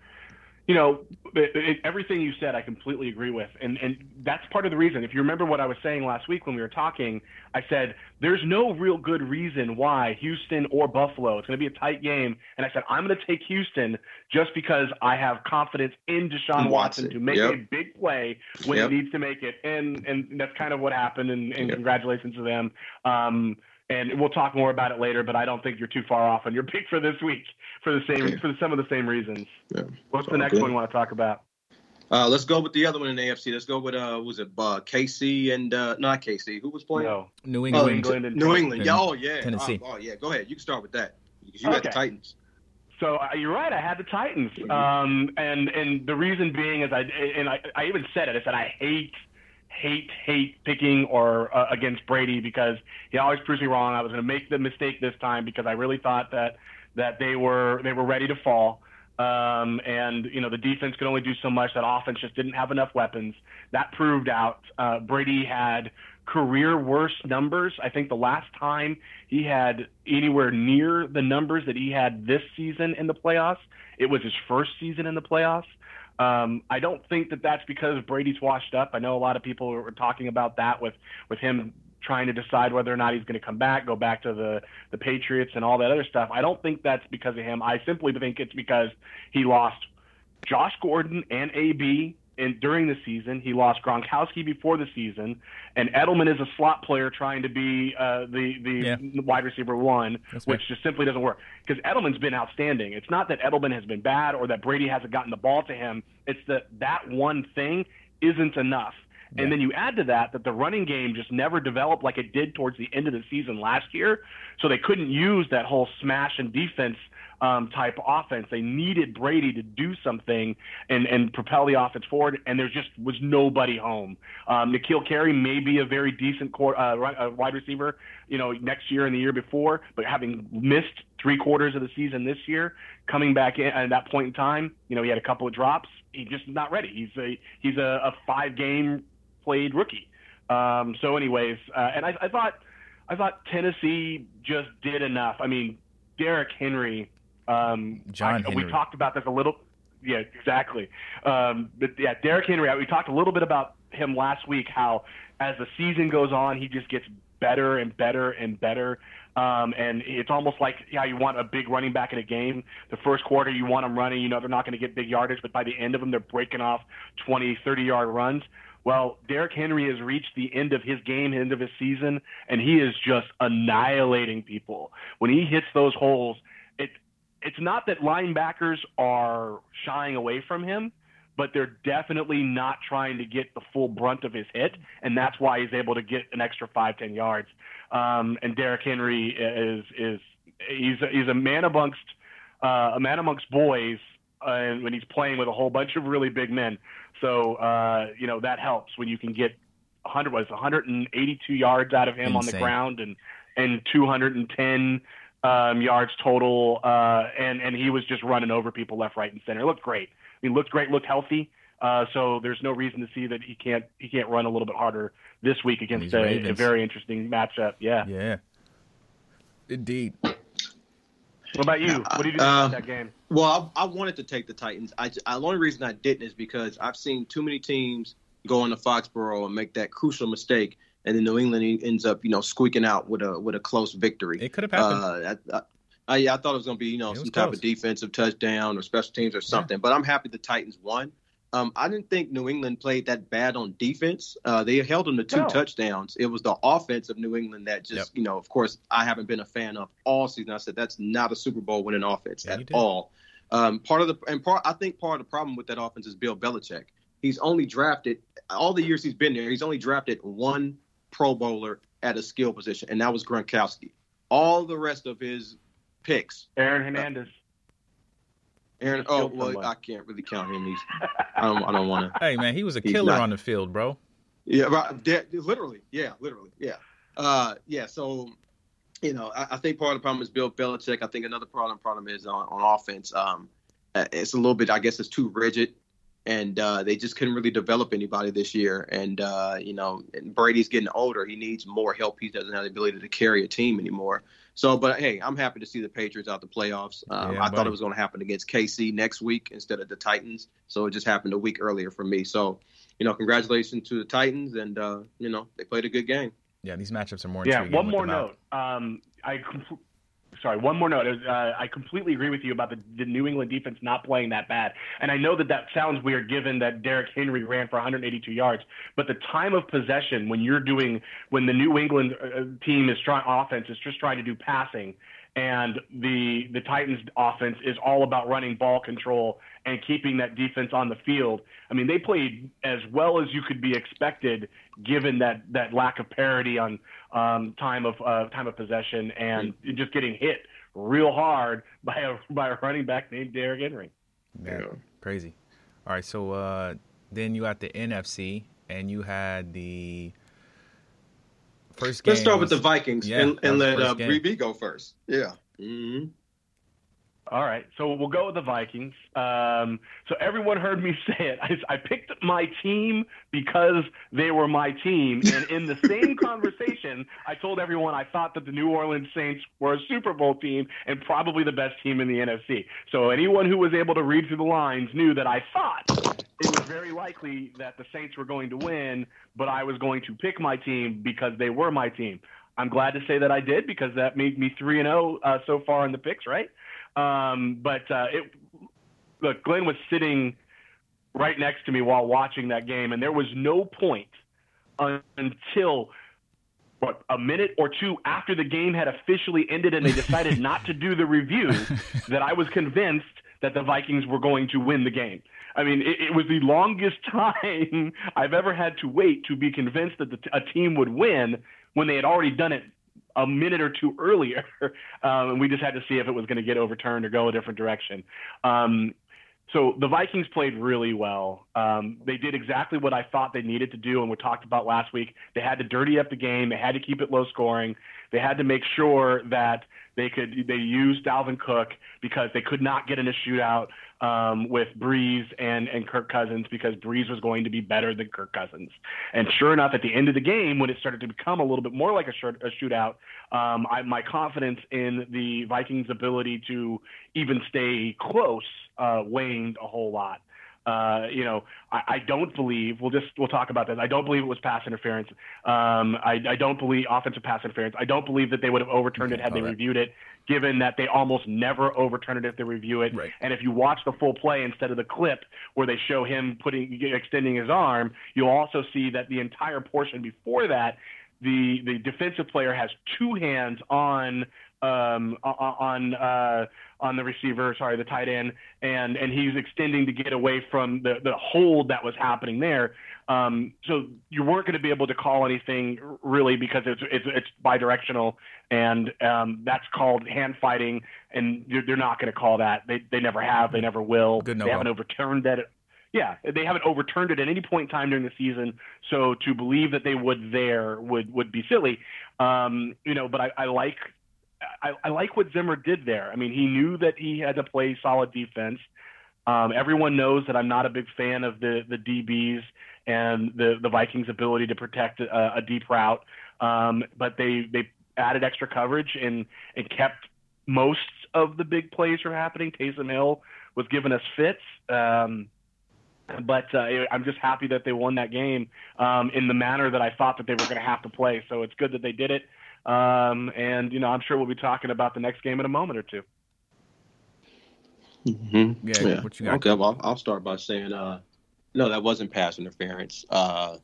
you know, it, it, everything you said, I completely agree with, and and that's part of the reason. If you remember what I was saying last week when we were talking, I said there's no real good reason why Houston or Buffalo. It's going to be a tight game, and I said I'm going to take Houston just because I have confidence in Deshaun Watson, Watson, to make yep. a big play when Yep. he needs to make it, and and that's kind of what happened. And, and Yep. congratulations to them. Um, and we'll talk more about it later, but I don't think you're too far off on your pick for this week for the same Okay. for some of the same reasons. Yeah. What's the next good. one you want to talk about? Uh, let's go with the other one in the AFC. Let's go with uh, was it uh, KC and uh, not KC? Who was playing? No, New Oh, England. England and New England. Yeah, Tennessee. oh yeah. Tennessee. Oh, oh, yeah. Go ahead. You can start with that because you got the Okay. Titans. So uh, you're right. I had the Titans, um, and and the reason being is I and I, I even said it. I said I hate, hate, hate picking or uh, against Brady because he always proves me wrong. I was going to make the mistake this time because I really thought that that they were they were ready to fall. Um, and you know the defense could only do so much. That offense just didn't have enough weapons. That proved out. Uh, Brady had career worst numbers. I think the last time he had anywhere near the numbers that he had this season in the playoffs, it was his first season in the playoffs. Um, I don't think that that's because Brady's washed up. I know a lot of people were talking about that with with him trying to decide whether or not he's going to come back, go back to the the Patriots and all that other stuff. I don't think that's because of him. I simply think it's because he lost Josh Gordon and AB in during the season. He lost Gronkowski before the season, and Edelman is a slot player trying to be uh, the the Yeah. wide receiver one, That's which just simply doesn't work. Because Edelman's been outstanding. It's not that Edelman has been bad or that Brady hasn't gotten the ball to him. It's that that one thing isn't enough. Yeah. And then you add to that that the running game just never developed like it did towards the end of the season last year. So they couldn't use that whole smash and defense um, type offense. They needed Brady to do something and, and propel the offense forward, and there just was nobody home. Um, N'Keal Harry may be a very decent core, uh, uh, wide receiver, you know, next year and the year before, but having missed three quarters of the season this year, coming back in at that point in time, you know, he had a couple of drops. He's just not ready. He's a he's a, a five game played rookie. Um, so, anyways, uh, and I, I thought I thought Tennessee just did enough. I mean, Derrick Henry um, John I, We talked about this a little. Yeah, exactly. Um, but yeah, Derrick Henry. We talked a little bit about him last week. How as the season goes on, he just gets better and better and better. Um, and it's almost like yeah, you want a big running back in a game. The first quarter, you want them running. You know they're not going to get big yardage, but by the end of them, they're breaking off 20, 30 yard runs. Well, Derrick Henry has reached the end of his game, end of his season, and he is just annihilating people. When he hits those holes, it's not that linebackers are shying away from him, but they're definitely not trying to get the full brunt of his hit, and that's why he's able to get an extra five, ten yards. Um, and Derrick Henry is is he's a, he's a man amongst uh, a man amongst boys, uh, and when he's playing with a whole bunch of really big men. So uh, you know that helps when you can get 100 was 182 yards out of him Insane. on the ground and and 210 um, yards total, uh, and and he was just running over people left, right, and center. It looked great. I mean, looked great, looked healthy. Uh, so there's no reason to see that he can't he can't run a little bit harder this week against a, a, very interesting matchup. Yeah. Yeah. Indeed. What about you? What did you do uh, about that game? Well, I, I, wanted to take the Titans. I, I, the only reason I didn't is because I've seen too many teams go into Foxborough and make that crucial mistake and then New England ends up, you know, squeaking out with a with a close victory. It could have happened. Uh, I, I, I, thought it was going to be, you know, some type of defensive touchdown or special teams or something. Yeah. But I'm happy the Titans won. Um, I didn't think New England played that bad on defense. Uh, they held them to two no. touchdowns. It was the offense of New England that just, yep. you know, of course, I haven't been a fan of all season. I said that's not a Super Bowl winning offense yeah, at all. Um, part of the and part I think part of the problem with that offense is Bill Belichick. He's only drafted all the years he's been there. He's only drafted one Pro Bowler at a skill position, and that was Gronkowski. All the rest of his picks, Aaron Hernandez. Uh, Aaron, oh well, I can't really count him. He's, I don't, I don't want to. Hey man, he was a killer not, on the field, bro. Yeah, right, de- literally, yeah, literally, yeah, uh, yeah. So, you know, I, I, think part of the problem is Bill Belichick. I think another problem problem is on, on offense. Um, uh, it's a little bit, I guess, it's too rigid and uh, they just couldn't really develop anybody this year. And uh, you know, and Brady's getting older; he needs more help. He doesn't have the ability to carry a team anymore. So, but hey, I'm happy to see the Patriots out the playoffs. Um, yeah, I thought it was going to happen against KC next week instead of the Titans, so it just happened a week earlier for me. So, you know, congratulations to the Titans, and uh, you know, they played a good game. Yeah, these matchups are more. Yeah, one more note. Um, I sorry, one more note. Uh, I completely agree with you about the, the, New England defense not playing that bad. And I know that that sounds weird given that Derrick Henry ran for 182 yards, but the time of possession when you're doing, when the New England uh, team is trying, offense is just trying to do passing, and the the Titans offense is all about running ball control and keeping that defense on the field. I mean, they played as well as you could be expected given that that lack of parity on um, time of uh, time of possession and just getting hit real hard by a by a running back named Derrick Henry. Yeah, crazy. All right, so uh, then you got the NFC and you had the first game. Let's start was, with the Vikings yeah, and, and let uh, Bree go first. Yeah. Mm-hmm. All right, so we'll go with the Vikings. Um, so everyone heard me say it. I, I, picked my team because they were my team, and in the same conversation, I told everyone I thought that the New Orleans Saints were a Super Bowl team and probably the best team in the NFC. So anyone who was able to read through the lines knew that I thought it was very likely that the Saints were going to win, but I was going to pick my team because they were my team. I'm glad to say that I did because that made me three and zero oh, uh, so far in the picks, right? Um, but uh, it, look, Glenn was sitting right next to me while watching that game, and there was no point until what a minute or two after the game had officially ended and they decided not to do the review that I was convinced that the Vikings were going to win the game. I mean, it, it was the longest time I've ever had to wait to be convinced that the, a team would win when they had already done it a minute or two earlier, um, and we just had to see if it was going to get overturned or go a different direction. Um, so the Vikings played really well. Um, they did exactly what I thought they needed to do, and we talked about last week. They had to dirty up the game. They had to keep it low scoring. They had to make sure that they could they used Dalvin Cook because they could not get in a shootout um, with Brees and and Kirk Cousins because Brees was going to be better than Kirk Cousins. And sure enough, at the end of the game, when it started to become a little bit more like a, short, a shootout, um, I, my confidence in the Vikings' ability to even stay close uh, waned a whole lot. Uh, you know, I, I, don't believe. We'll just we'll talk about this. I don't believe it was pass interference. Um, I, I, don't believe offensive pass interference. I don't believe that they would have overturned it had they reviewed it, given that they almost never overturn it if they review it. Right. And if you watch the full play instead of the clip where they show him putting extending his arm, you'll also see that the entire portion before that, the the defensive player has two hands on um, on uh, on the receiver, sorry, the tight end, and and he's extending to get away from the the hold that was happening there. Um, so you weren't going to be able to call anything really because it's it's, it's bidirectional, and um, that's called hand fighting, and they're not going to call that. They they never have, they never will. Good no they haven't overturned that. Yeah, they haven't overturned it at any point in time during the season. So to believe that they would there would would be silly. Um, you know, but I, I like I, I like what Zimmer did there. I mean, he knew that he had to play solid defense. Um, everyone knows that I'm not a big fan of the the DBs and the the Vikings' ability to protect a, a deep route. Um, but they they added extra coverage and and kept most of the big plays from happening. Taysom Hill was giving us fits. Um, but uh, I'm just happy that they won that game um, in the manner that I thought that they were going to have to play. So it's good that they did it. Um, and you know, I'm sure we'll be talking about the next game in a moment or 2 mm-hmm. yeah, yeah, What you got? Okay, well, I'll start by saying, uh, no, that wasn't pass interference. Uh,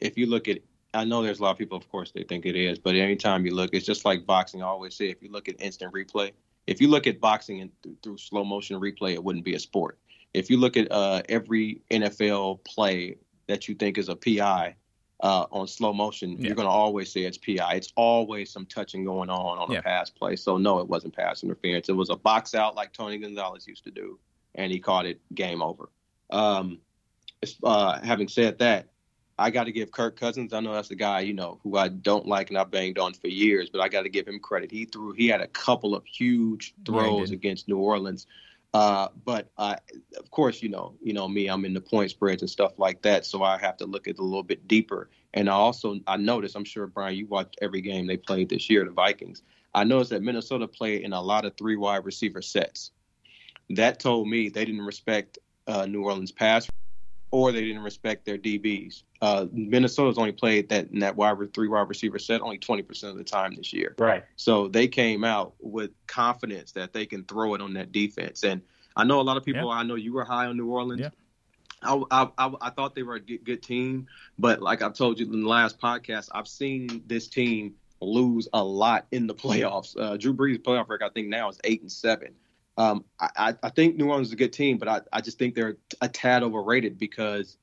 if you look at, I know there's a lot of people, of course, they think it is, but anytime you look, it's just like boxing. I always say, if you look at instant replay, if you look at boxing and th- through slow motion replay, it wouldn't be a sport. If you look at uh, every NFL play that you think is a PI, uh, on slow motion, yeah. you're going to always say it's PI. It's always some touching going on on yeah. a pass play. So no, it wasn't pass interference. It was a box out like Tony Gonzalez used to do, and he caught it game over. Um, uh, having said that, I got to give Kirk Cousins. I know that's the guy you know who I don't like and I've banged on for years, but I got to give him credit. He threw. He had a couple of huge throws against New Orleans uh, but I, of course, you know, you know me, I'm in the point spreads and stuff like that, so I have to look at it a little bit deeper. And I also I noticed, I'm sure Brian, you watched every game they played this year, the Vikings. I noticed that Minnesota played in a lot of three wide receiver sets. That told me they didn't respect uh, New Orleans pass or they didn't respect their DBs. Uh, Minnesota's only played that in that wide three wide receiver set only 20% of the time this year. Right. So they came out with confidence that they can throw it on that defense. And I know a lot of people. Yeah. I know you were high on New Orleans. Yeah. I, I, I, I thought they were a good, good team, but like I've told you in the last podcast, I've seen this team lose a lot in the playoffs. Uh, Drew Brees' playoff record, I think now is eight and seven. Um, I, I think New Orleans is a good team, but I, I just think they're a tad overrated because,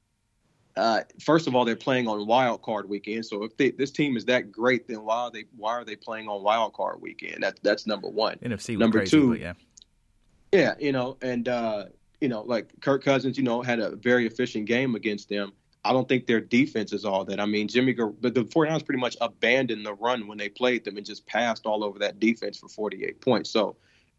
uh, first of all, they're playing on wild card weekend. So if they, this team is that great, then why are they why are they playing on wild card weekend? That that's number one. NFC number crazy, two, yeah, yeah, you know, and uh, you know, like Kirk Cousins, you know, had a very efficient game against them. I don't think their defense is all that. I mean, Jimmy, but the 49ers pretty much abandoned the run when they played them and just passed all over that defense for 48 points. So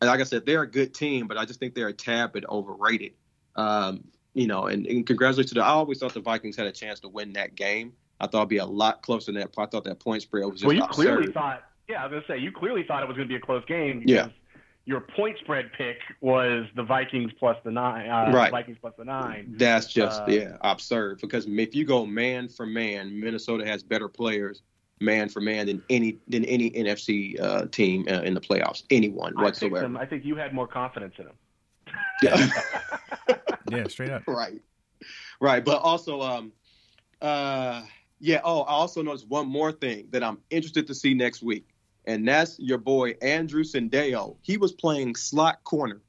like I said, they're a good team, but I just think they're a tad bit overrated. Um, you know, and, and congratulations to the. I always thought the Vikings had a chance to win that game. I thought it'd be a lot closer than that. I thought that point spread was just. Well, you absurd. clearly thought. Yeah, I was gonna say you clearly thought it was gonna be a close game. Yeah. Your point spread pick was the Vikings plus the nine. Uh, right. Vikings plus the nine. That's just uh, yeah absurd because if you go man for man, Minnesota has better players man for man than any than any NFC uh, team uh, in the playoffs. Anyone I whatsoever. Think I think you had more confidence in him. Yeah. yeah, straight up. Right, right. But also, um, uh, yeah. Oh, I also noticed one more thing that I'm interested to see next week, and that's your boy Andrew Sendejo. He was playing slot corner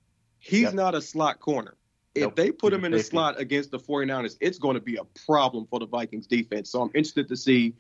He's yep. not a slot corner. If nope. they put him in the slot against the 49ers, it's going to be a problem for the Vikings defense. So I'm interested to see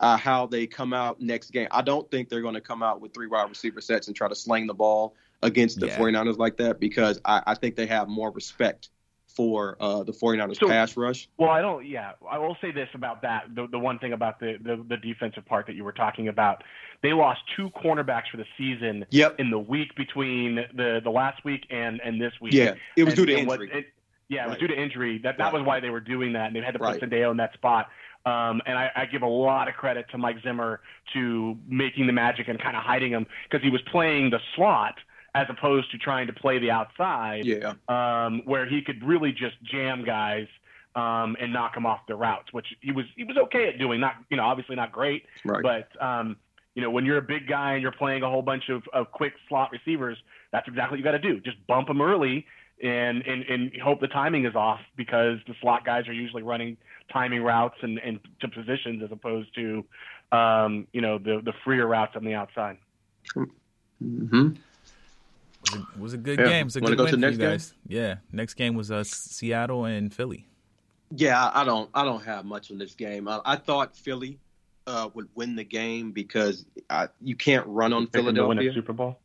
uh, how they come out next game. I don't think they're going to come out with three wide receiver sets and try to sling the ball against the yeah. 49ers like that because I, I think they have more respect for uh, the 49ers so, pass rush. Well, I don't. Yeah, I will say this about that. The, the one thing about the, the, the defensive part that you were talking about, they lost two cornerbacks for the season. Yep. In the week between the the last week and and this week. Yeah, it was and, due to injury. What, it, yeah, it right. was due to injury. That that right. was why they were doing that, and they had to put right. Sendejo in that spot. Um, and I, I give a lot of credit to Mike Zimmer to making the magic and kind of hiding him because he was playing the slot as opposed to trying to play the outside, yeah. um, where he could really just jam guys um, and knock them off their routes, which he was he was okay at doing. Not you know obviously not great, right. but um, you know when you're a big guy and you're playing a whole bunch of, of quick slot receivers, that's exactly what you got to do. Just bump them early and, and and hope the timing is off because the slot guys are usually running timing routes and, and to positions as opposed to um, you know the the freer routes on the outside. Mm-hmm. Was a, was a good yeah. game. It was a Wanna good win for you guys. Game? Yeah. Next game was uh, Seattle and Philly. Yeah, I don't I don't have much on this game. I, I thought Philly uh, would win the game because I, you can't run on Philadelphia. win a Super Bowl.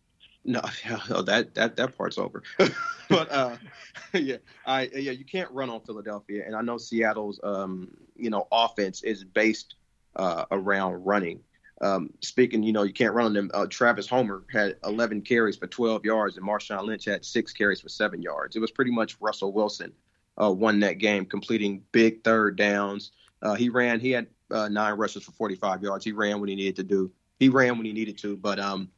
No, no, that that that part's over. but uh, yeah, I yeah, you can't run on Philadelphia, and I know Seattle's um, you know offense is based uh, around running. Um, speaking, you know, you can't run on them. Uh, Travis Homer had 11 carries for 12 yards, and Marshawn Lynch had six carries for seven yards. It was pretty much Russell Wilson uh, won that game, completing big third downs. Uh, he ran. He had uh, nine rushes for 45 yards. He ran when he needed to do. He ran when he needed to. But um,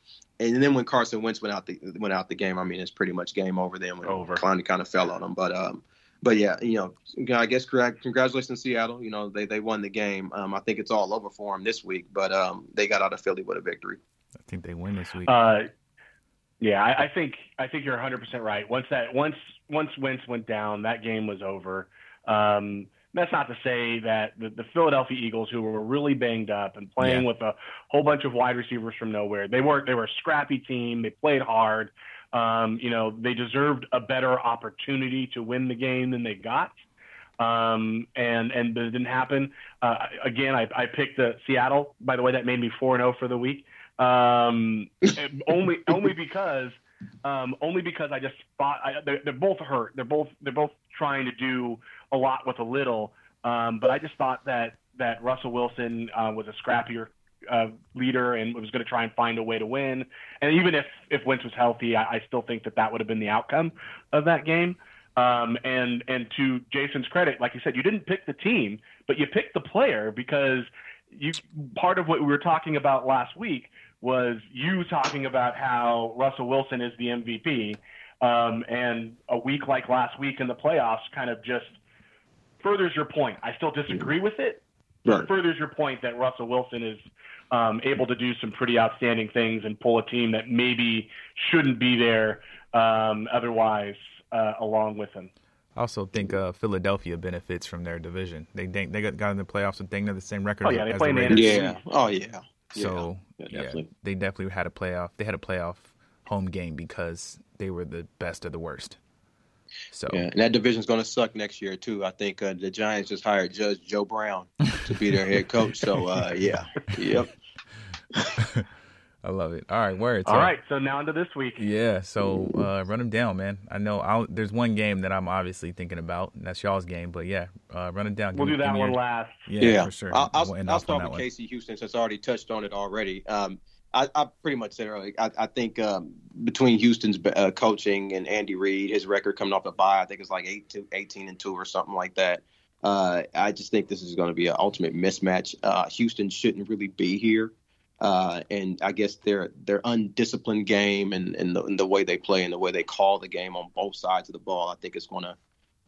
and then when Carson Wentz went out the went out the game, I mean, it's pretty much game over then when over. Clowney kind of fell on him. But um, but yeah, you know, I guess congratulations Seattle. You know, they they won the game. Um, I think it's all over for them this week, but um, they got out of Philly with a victory. I think they win this week. Uh, yeah, I, I think I think you're 100 percent right. Once that once once Wentz went down, that game was over. Um, that's not to say that the, the, Philadelphia Eagles, who were really banged up and playing yeah. with a whole bunch of wide receivers from nowhere, they were they were a scrappy team. They played hard. Um, you know, they deserved a better opportunity to win the game than they got. Um, and and it didn't happen. Uh, again, I, I picked the Seattle. By the way, that made me four and zero oh for the week. Um, only only because um, only because I just thought I, they're, they're both hurt. They're both they're both trying to do a lot with a little. Um, but I just thought that that Russell Wilson uh, was a scrappier uh, leader and was going to try and find a way to win. And even if if Wentz was healthy, I, I still think that that would have been the outcome of that game. Um, and and to Jason's credit, like you said, you didn't pick the team, but you picked the player because you part of what we were talking about last week was you talking about how Russell Wilson is the MVP. Um, and a week like last week in the playoffs kind of just furthers your point. I still disagree with it, right. furthers your point that Russell Wilson is um, able to do some pretty outstanding things and pull a team that maybe shouldn't be there um, otherwise uh, along with him. I also think uh, Philadelphia benefits from their division. They they got, got in the playoffs and they have the same record. Oh yeah, they as play the Raiders. Yeah. Oh yeah. So yeah, yeah, definitely. yeah, they definitely had a playoff. They had a playoff home game because they were the best of the worst. So yeah, and that division's going to suck next year too. I think uh, the Giants just hired Judge Joe Brown to be their head coach. So uh, yeah, yep. I love it. All right, words. All right, so now into this week. Yeah, so uh, run them down, man. I know I'll, there's one game that I'm obviously thinking about, and that's y'all's game. But yeah, uh, run it down. We'll give do that one your, last. Yeah, yeah, for sure. I'll, I'll, I'll start with KC Houston since I already touched on it already. Um, I, I, pretty much said earlier. I, I think um, between Houston's uh, coaching and Andy Reid, his record coming off the bye, I think it's like eight to 18 and two or something like that. Uh, I just think this is going to be an ultimate mismatch. Uh, Houston shouldn't really be here. Uh, and I guess their their undisciplined game and, and, the, and the way they play and the way they call the game on both sides of the ball, I think it's going to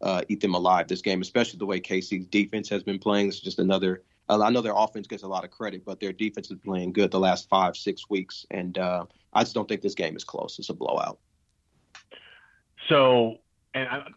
uh, eat them alive this game, especially the way KC's defense has been playing. It's just another. Uh, I know their offense gets a lot of credit, but their defense is playing good the last five six weeks, and uh, I just don't think this game is close. It's a blowout. So, and I,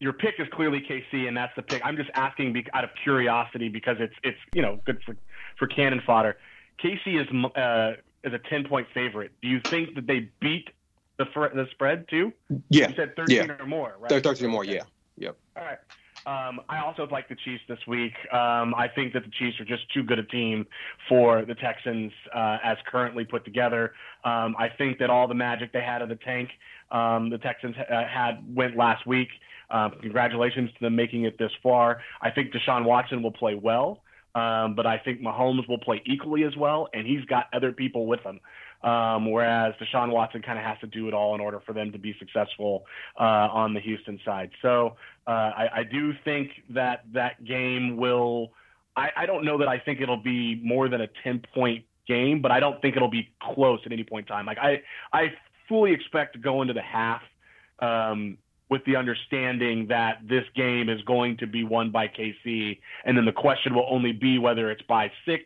your pick is clearly KC, and that's the pick. I'm just asking be, out of curiosity because it's it's you know good for for cannon fodder. KC is uh, is a ten point favorite. Do you think that they beat the the spread too? Yeah, you said thirteen yeah. or more, right? Thirteen or more, yeah. Yep. All right. Um, I also like the Chiefs this week. Um, I think that the Chiefs are just too good a team for the Texans uh, as currently put together. Um, I think that all the magic they had in the tank, um, the Texans uh, had went last week. Um, congratulations to them making it this far. I think Deshaun Watson will play well. Um, but I think Mahomes will play equally as well, and he's got other people with him. Um, whereas Deshaun Watson kind of has to do it all in order for them to be successful uh, on the Houston side. So uh, I, I do think that that game will. I, I don't know that I think it'll be more than a ten point game, but I don't think it'll be close at any point in time. Like I, I fully expect to go into the half um, with the understanding that this game is going to be won by KC, and then the question will only be whether it's by six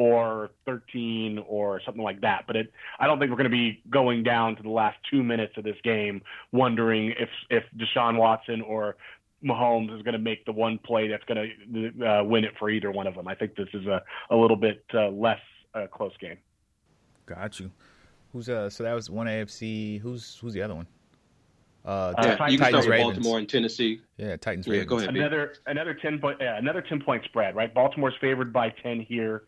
or 13 or something like that. But it, I don't think we're going to be going down to the last two minutes of this game wondering if if Deshaun Watson or Mahomes is going to make the one play that's going to uh, win it for either one of them. I think this is a, a little bit uh, less uh, close game. Got you. Who's uh? So that was one AFC. Who's who's the other one? Uh, yeah, Titans, you can start with Ravens. Baltimore and Tennessee. Yeah, Titans. Yeah, Ravens. go ahead. Another another ten point yeah, another ten point spread, right? Baltimore's favored by ten here.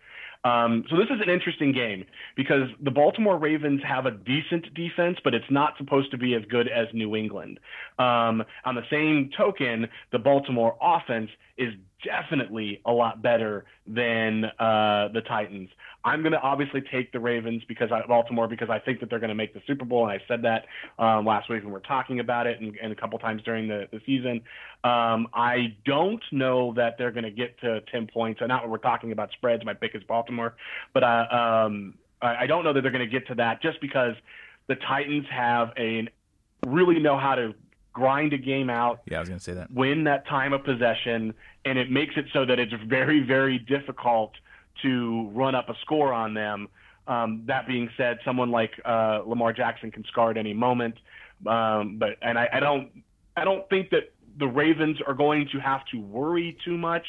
Um, so this is an interesting game because the Baltimore Ravens have a decent defense, but it's not supposed to be as good as New England. Um, on the same token, the Baltimore offense is definitely a lot better than uh, the Titans. I'm going to obviously take the Ravens because I, Baltimore because I think that they're going to make the Super Bowl, and I said that um, last week when we're talking about it, and, and a couple times during the, the season. Um, I don't know that they're going to get to 10 points. Not when we're talking about spreads. My pick is Baltimore, but I, um, I, I don't know that they're going to get to that just because the Titans have a really know how to grind a game out. Yeah, I was going to say that. Win that time of possession, and it makes it so that it's very, very difficult to run up a score on them. Um, that being said, someone like uh, Lamar Jackson can score at any moment. Um, but and I, I don't, I don't think that the Ravens are going to have to worry too much.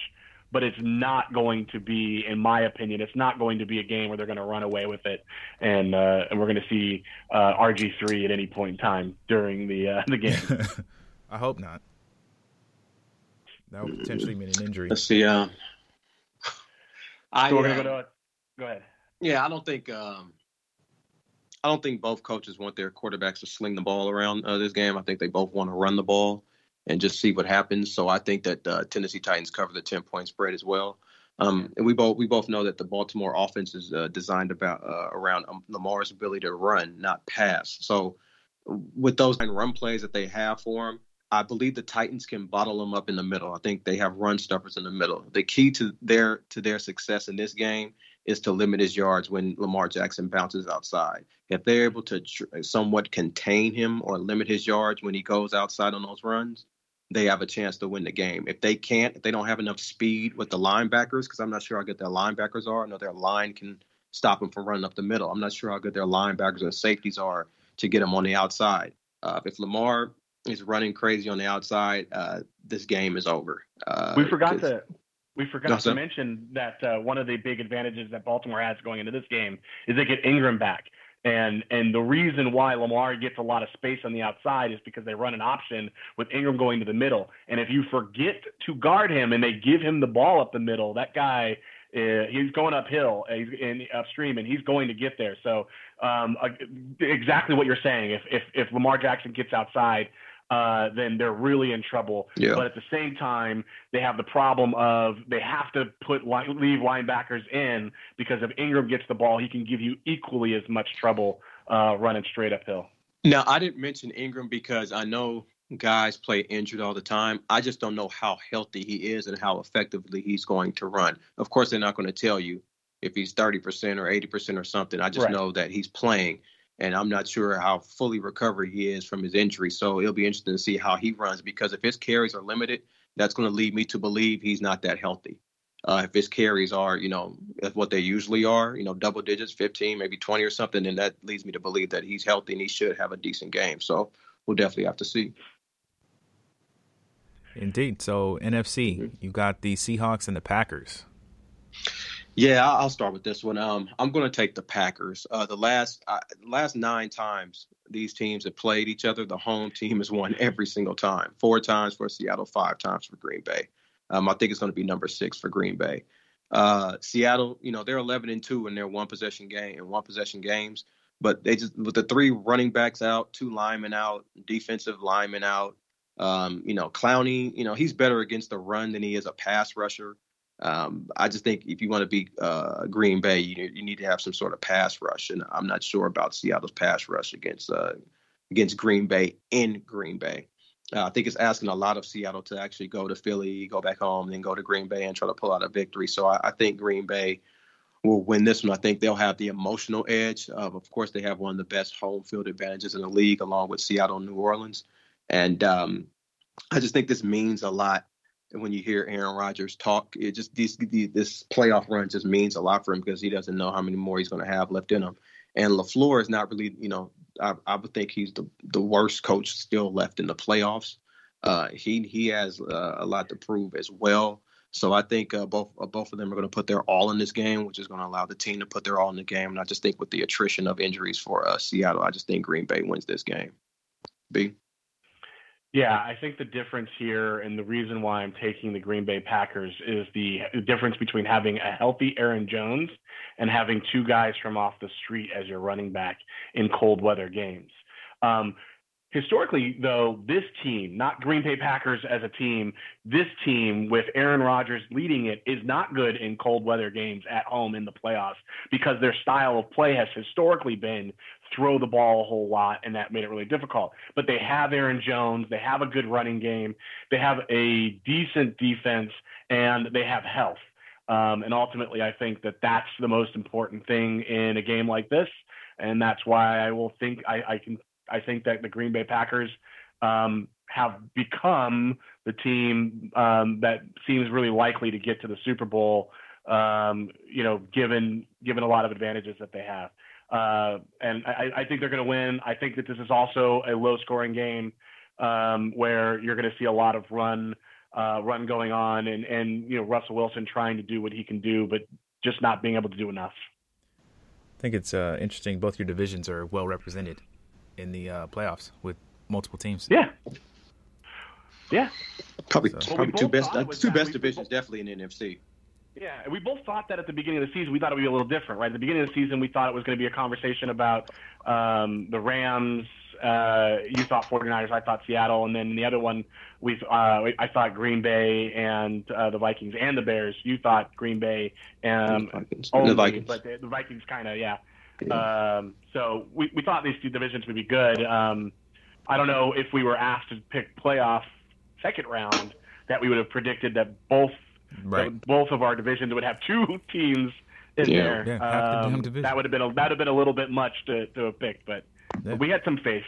But it's not going to be, in my opinion, it's not going to be a game where they're going to run away with it, and uh, and we're going to see uh, RG three at any point in time during the uh, the game. I hope not. That would potentially mean an injury. Let's see. Uh, I, so we're gonna go to. Go ahead. Yeah, I don't think. Um, I don't think both coaches want their quarterbacks to sling the ball around uh, this game. I think they both want to run the ball and just see what happens. So I think that uh, Tennessee Titans cover the ten point spread as well. Um, and we both we both know that the Baltimore offense is uh, designed about uh, around um, Lamar's ability to run, not pass. So with those run plays that they have for him, I believe the Titans can bottle them up in the middle. I think they have run stuffers in the middle. The key to their to their success in this game is to limit his yards when Lamar Jackson bounces outside. If they're able to tr- somewhat contain him or limit his yards when he goes outside on those runs, they have a chance to win the game. If they can't, if they don't have enough speed with the linebackers, because I'm not sure how good their linebackers are. I know their line can stop them from running up the middle. I'm not sure how good their linebackers and safeties are to get them on the outside. Uh, if Lamar is running crazy on the outside, uh, this game is over. Uh, we forgot to we forgot no, to mention that uh, one of the big advantages that Baltimore has going into this game is they get Ingram back. And and the reason why Lamar gets a lot of space on the outside is because they run an option with Ingram going to the middle. And if you forget to guard him and they give him the ball up the middle, that guy uh, he's going uphill, uh, he's in upstream, and he's going to get there. So um, uh, exactly what you're saying. If if if Lamar Jackson gets outside, uh, then they're really in trouble. Yeah. But at the same time, they have the problem of they have to put leave linebackers in because if Ingram gets the ball, he can give you equally as much trouble uh, running straight uphill. Now, I didn't mention Ingram because I know guys play injured all the time. I just don't know how healthy he is and how effectively he's going to run. Of course, they're not going to tell you if he's 30% or 80% or something. I just right. know that he's playing and I'm not sure how fully recovered he is from his injury. So it'll be interesting to see how he runs because if his carries are limited, that's going to lead me to believe he's not that healthy. Uh, if his carries are, you know, what they usually are, you know, double digits, 15, maybe 20 or something, then that leads me to believe that he's healthy and he should have a decent game. So we'll definitely have to see. Indeed. So NFC, mm-hmm. you got the Seahawks and the Packers. Yeah, I'll start with this one. Um, I'm going to take the Packers. Uh, the last uh, last nine times these teams have played each other, the home team has won every single time. Four times for Seattle, five times for Green Bay. Um, I think it's going to be number six for Green Bay. Uh, Seattle, you know, they're 11 and two in their one possession game and one possession games, but they just with the three running backs out, two linemen out, defensive linemen out. Um, you know, Clowney, you know, he's better against the run than he is a pass rusher. Um, I just think if you want to be uh, Green Bay, you, you need to have some sort of pass rush, and I'm not sure about Seattle's pass rush against uh, against Green Bay in Green Bay. Uh, I think it's asking a lot of Seattle to actually go to Philly, go back home, then go to Green Bay and try to pull out a victory. So I, I think Green Bay will win this one. I think they'll have the emotional edge. Of, of course, they have one of the best home field advantages in the league, along with Seattle New Orleans. And um, I just think this means a lot when you hear Aaron Rodgers talk. It just these, these, this playoff run just means a lot for him because he doesn't know how many more he's going to have left in him. And LaFleur is not really, you know, I, I would think he's the the worst coach still left in the playoffs. Uh, he he has uh, a lot to prove as well. So I think uh, both uh, both of them are going to put their all in this game, which is going to allow the team to put their all in the game. And I just think with the attrition of injuries for uh, Seattle, I just think Green Bay wins this game. B. Yeah, I think the difference here and the reason why I'm taking the Green Bay Packers is the difference between having a healthy Aaron Jones and having two guys from off the street as your running back in cold weather games. Um, historically, though, this team, not Green Bay Packers as a team, this team with Aaron Rodgers leading it is not good in cold weather games at home in the playoffs because their style of play has historically been throw the ball a whole lot, and that made it really difficult. But they have Aaron Jones, they have a good running game, they have a decent defense, and they have health. Um, and ultimately, I think that that's the most important thing in a game like this, and that's why I will think I, I can I think that the Green Bay Packers um, have become the team um, that seems really likely to get to the Super Bowl. Um, you know, given given a lot of advantages that they have, uh, and I, I, think they're going to win. I think that this is also a low scoring game um, where you're going to see a lot of run uh, run going on, and and you know Russell Wilson trying to do what he can do, but just not being able to do enough. I think it's uh, interesting. Both your divisions are well represented in the uh, playoffs with multiple teams. Yeah. Yeah. Probably, so. probably two best, uh, two best divisions, definitely in the NFC. Yeah, we both thought that at the beginning of the season. We thought it would be a little different, right? At the beginning of the season, we thought it was going to be a conversation about um, the Rams. Uh, you thought 49ers, I thought Seattle, and then the other one, we uh, I thought Green Bay and uh, the Vikings and the Bears. You thought Green Bay and, only, the Vikings, but the, the Vikings kind of yeah. Um, so we, we thought these two divisions would be good. Um, I don't know if we were asked to pick playoff second round that we would have predicted that both right. that both of our divisions would have two teams in yeah. there. Yeah, um, that would have been a, that would have been a little bit much to, to have picked, but, yeah. but we had some faith.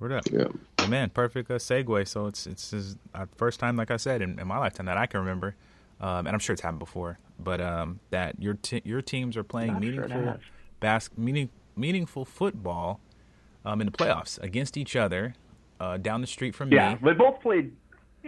Word up. Yeah. man, perfect uh, segue. So it's it's the uh, first time, like I said, in, in, my lifetime that I can remember, um, and I'm sure it's happened before, but um, that your t- your teams are playing Not meaningful sure bas- meaning, meaningful football um, in the playoffs against each other uh, down the street from yeah, me. Yeah, they both played.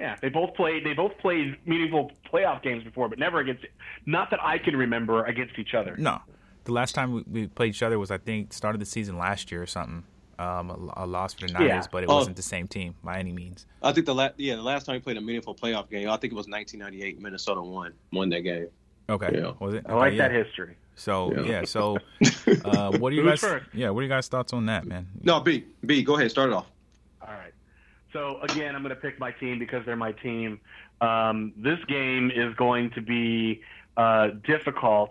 Yeah, they both played. They both played meaningful playoff games before, but never against. Not that I can remember against each other. No, the last time we, we played each other was I think start of the season last year or something. Um, a, a, loss for the Niners, yeah. but it oh. wasn't the same team by any means. I think the last yeah the last time we played a meaningful playoff game, I think it was 1998. Minnesota won won that game. Okay, yeah. was it? I like that history. So yeah, yeah so uh, what do you guys? First? Yeah, what are you guys' thoughts on that, man? No, B, B, go ahead, start it off. All right. So again, I'm going to pick my team because they're my team. Um, this game is going to be uh, difficult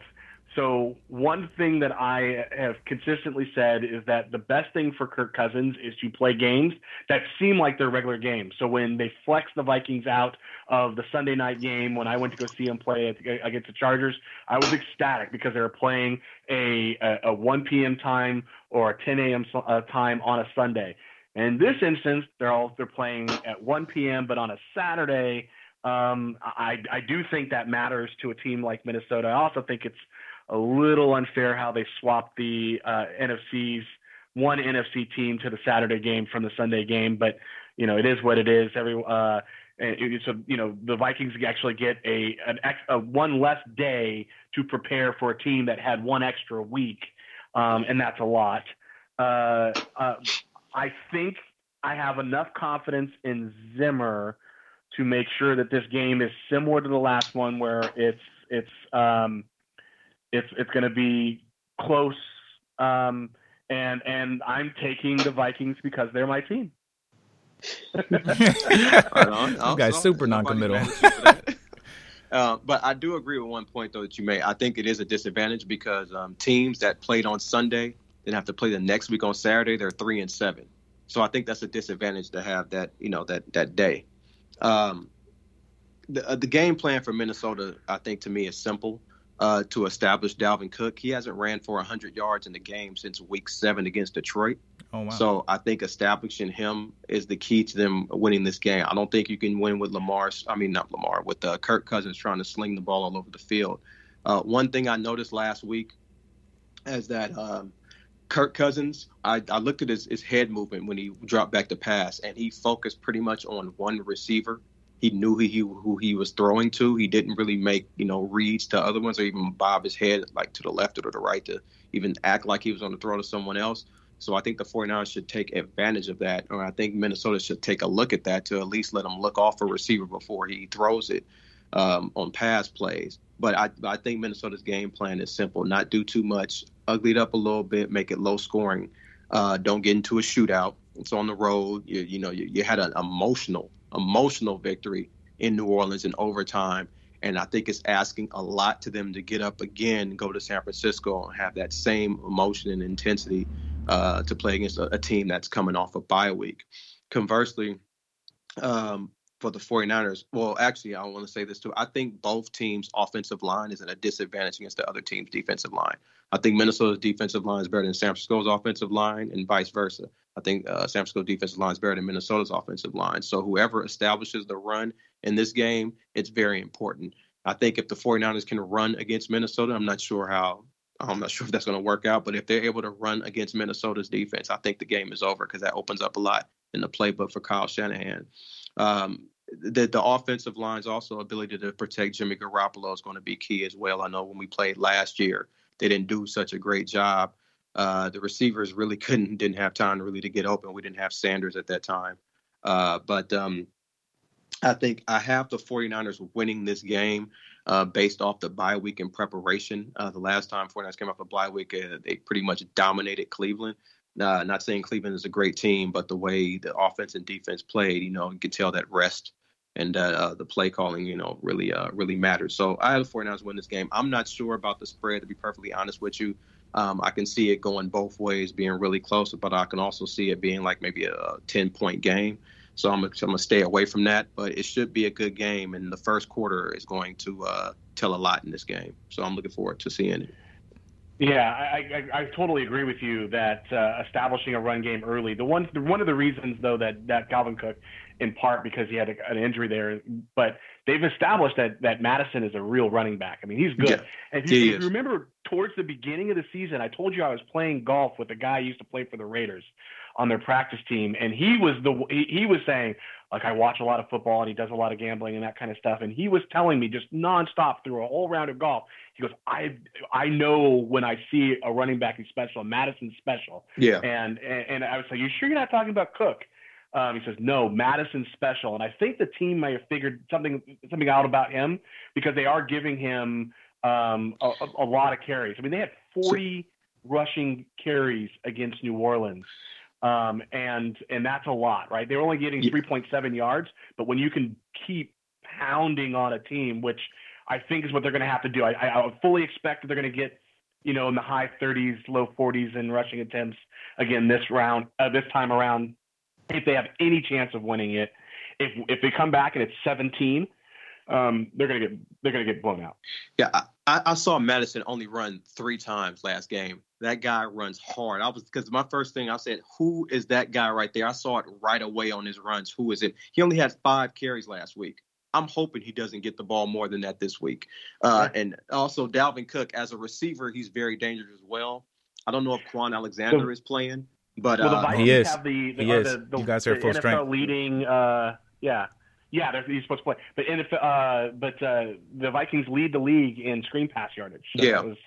so one thing that I have consistently said is that the best thing for Kirk Cousins is to play games that seem like they're regular games. So when they flex the Vikings out of the Sunday night game, when I went to go see them play against the Chargers, I was ecstatic because they were playing a, a, a 1 p.m. time or a 10 a.m. Uh, time on a Sunday. In this instance, they're all they're playing at 1 p.m. but on a Saturday. Um, I, I do think that matters to a team like Minnesota. I also think it's a little unfair how they swapped the uh, NFC's one NFC team to the Saturday game from the Sunday game, but you know it is what it is. Every uh, a you know the Vikings actually get a an ex, a one less day to prepare for a team that had one extra week, um, and that's a lot. Uh, uh, I think I have enough confidence in Zimmer to make sure that this game is similar to the last one, where it's it's um, it's it's going to be close. Um, and and I'm taking the Vikings because they're my team. right you guys super non-committal. Uh, but I do agree with one point though that you made. I think it is a disadvantage because um, teams that played on Sunday then have to play the next week on Saturday. They're three and seven, so I think that's a disadvantage to have that you know that that day. Um, the uh, the game plan for Minnesota, I think, to me is simple. Uh, to establish Dalvin Cook, he hasn't ran for 100 yards in the game since Week Seven against Detroit. Oh, wow. So I think establishing him is the key to them winning this game. I don't think you can win with Lamar. I mean, not Lamar, with uh, Kirk Cousins trying to sling the ball all over the field. Uh, one thing I noticed last week is that um, Kirk Cousins, I, I looked at his, his head movement when he dropped back to pass, and he focused pretty much on one receiver. He knew who he, who he was throwing to. He didn't really make you know reads to other ones or even bob his head like to the left or to the right to even act like he was on the throw to someone else. So I think the 49ers should take advantage of that, or I think Minnesota should take a look at that to at least let him look off a receiver before he throws it um, on pass plays. But I, I think Minnesota's game plan is simple: not do too much, ugly it up a little bit, make it low scoring. Uh, don't get into a shootout. It's on the road. You, you know, you, you had an emotional, emotional victory in New Orleans in overtime. And I think it's asking a lot to them to get up again, go to San Francisco, and have that same emotion and intensity uh, to play against a, a, team that's coming off a bye week. Conversely, um, for the 49ers, well, actually, I want to say this too. I think both teams' offensive line is at a disadvantage against the other team's defensive line. I think Minnesota's defensive line is better than San Francisco's offensive line, and vice versa. I think uh, San Francisco's defensive line is better than Minnesota's offensive line. So whoever establishes the run in this game, it's very important. I think if the 49ers can run against Minnesota, I'm not sure how I'm not sure if that's going to work out, but if they're able to run against Minnesota's defense, I think the game is over because that opens up a lot in the playbook for Kyle Shanahan. Um, the, the offensive line's also ability to protect Jimmy Garoppolo is going to be key as well. I know when we played last year, they didn't do such a great job. Uh, the receivers really couldn't, didn't have time really to get open. We didn't have Sanders at that time. Uh, but um, I think I have the 49ers winning this game uh, based off the bye week in preparation. Uh, the last time 49ers came off a bye week, uh, they pretty much dominated Cleveland. Uh, not saying Cleveland is a great team, but the way the offense and defense played, you know, you can tell that rest and uh, uh, the play calling, you know, really uh, really matters. So I have the 49ers win this game. I'm not sure about the spread, to be perfectly honest with you. Um, I can see it going both ways, being really close, but I can also see it being like maybe a 10 point game. So I'm, I'm going to stay away from that. But it should be a good game, and the first quarter is going to uh, tell a lot in this game. So I'm looking forward to seeing it. Yeah, I, I, I totally agree with you that uh, establishing a run game early. The one one of the reasons though that that Dalvin Cook, in part because he had a, an injury there, but they've established that that Mattison is a real running back. I mean, he's good. Yeah, and if you, if you remember towards the beginning of the season, I told you I was playing golf with a guy who used to play for the Raiders on their practice team, and he was the he, he was saying like I watch a lot of football and he does a lot of gambling and that kind of stuff, and he was telling me just nonstop through a whole round of golf. He goes, I I know when I see a running back is special, Mattison's special. Yeah. And and, and I was like, you sure you're not talking about Cook? Um, he says no, Mattison's special, and I think the team may have figured something something out about him because they are giving him um, a, a, lot of carries. I mean, they had 40 rushing carries against New Orleans. Um, and and that's a lot, right? They're only getting 3.7 yards, but when you can keep pounding on a team, which I think is what they're going to have to do, I, I fully expect that they're going to get, you know, in the high 30s, low 40s in rushing attempts again this round, uh, this time around, if they have any chance of winning it. If if they come back and it's 17, um, they're gonna get they're gonna get blown out. Yeah, I, I saw Mattison only run three times last game. That guy runs hard. I was because my first thing I said, who is that guy right there? I saw it right away on his runs. Who is it? He only had five carries last week. I'm hoping he doesn't get the ball more than that this week. Uh, and also Dalvin Cook as a receiver, he's very dangerous as well. I don't know if Kwon Alexander so, is playing, but well, the uh, Vikings he is. have the, the, he is. The, the, you guys are full NFL strength. leading. Uh, yeah, yeah, he's supposed to play. But NFL, uh, but uh, the Vikings lead the league in screen pass yardage. So yeah, was,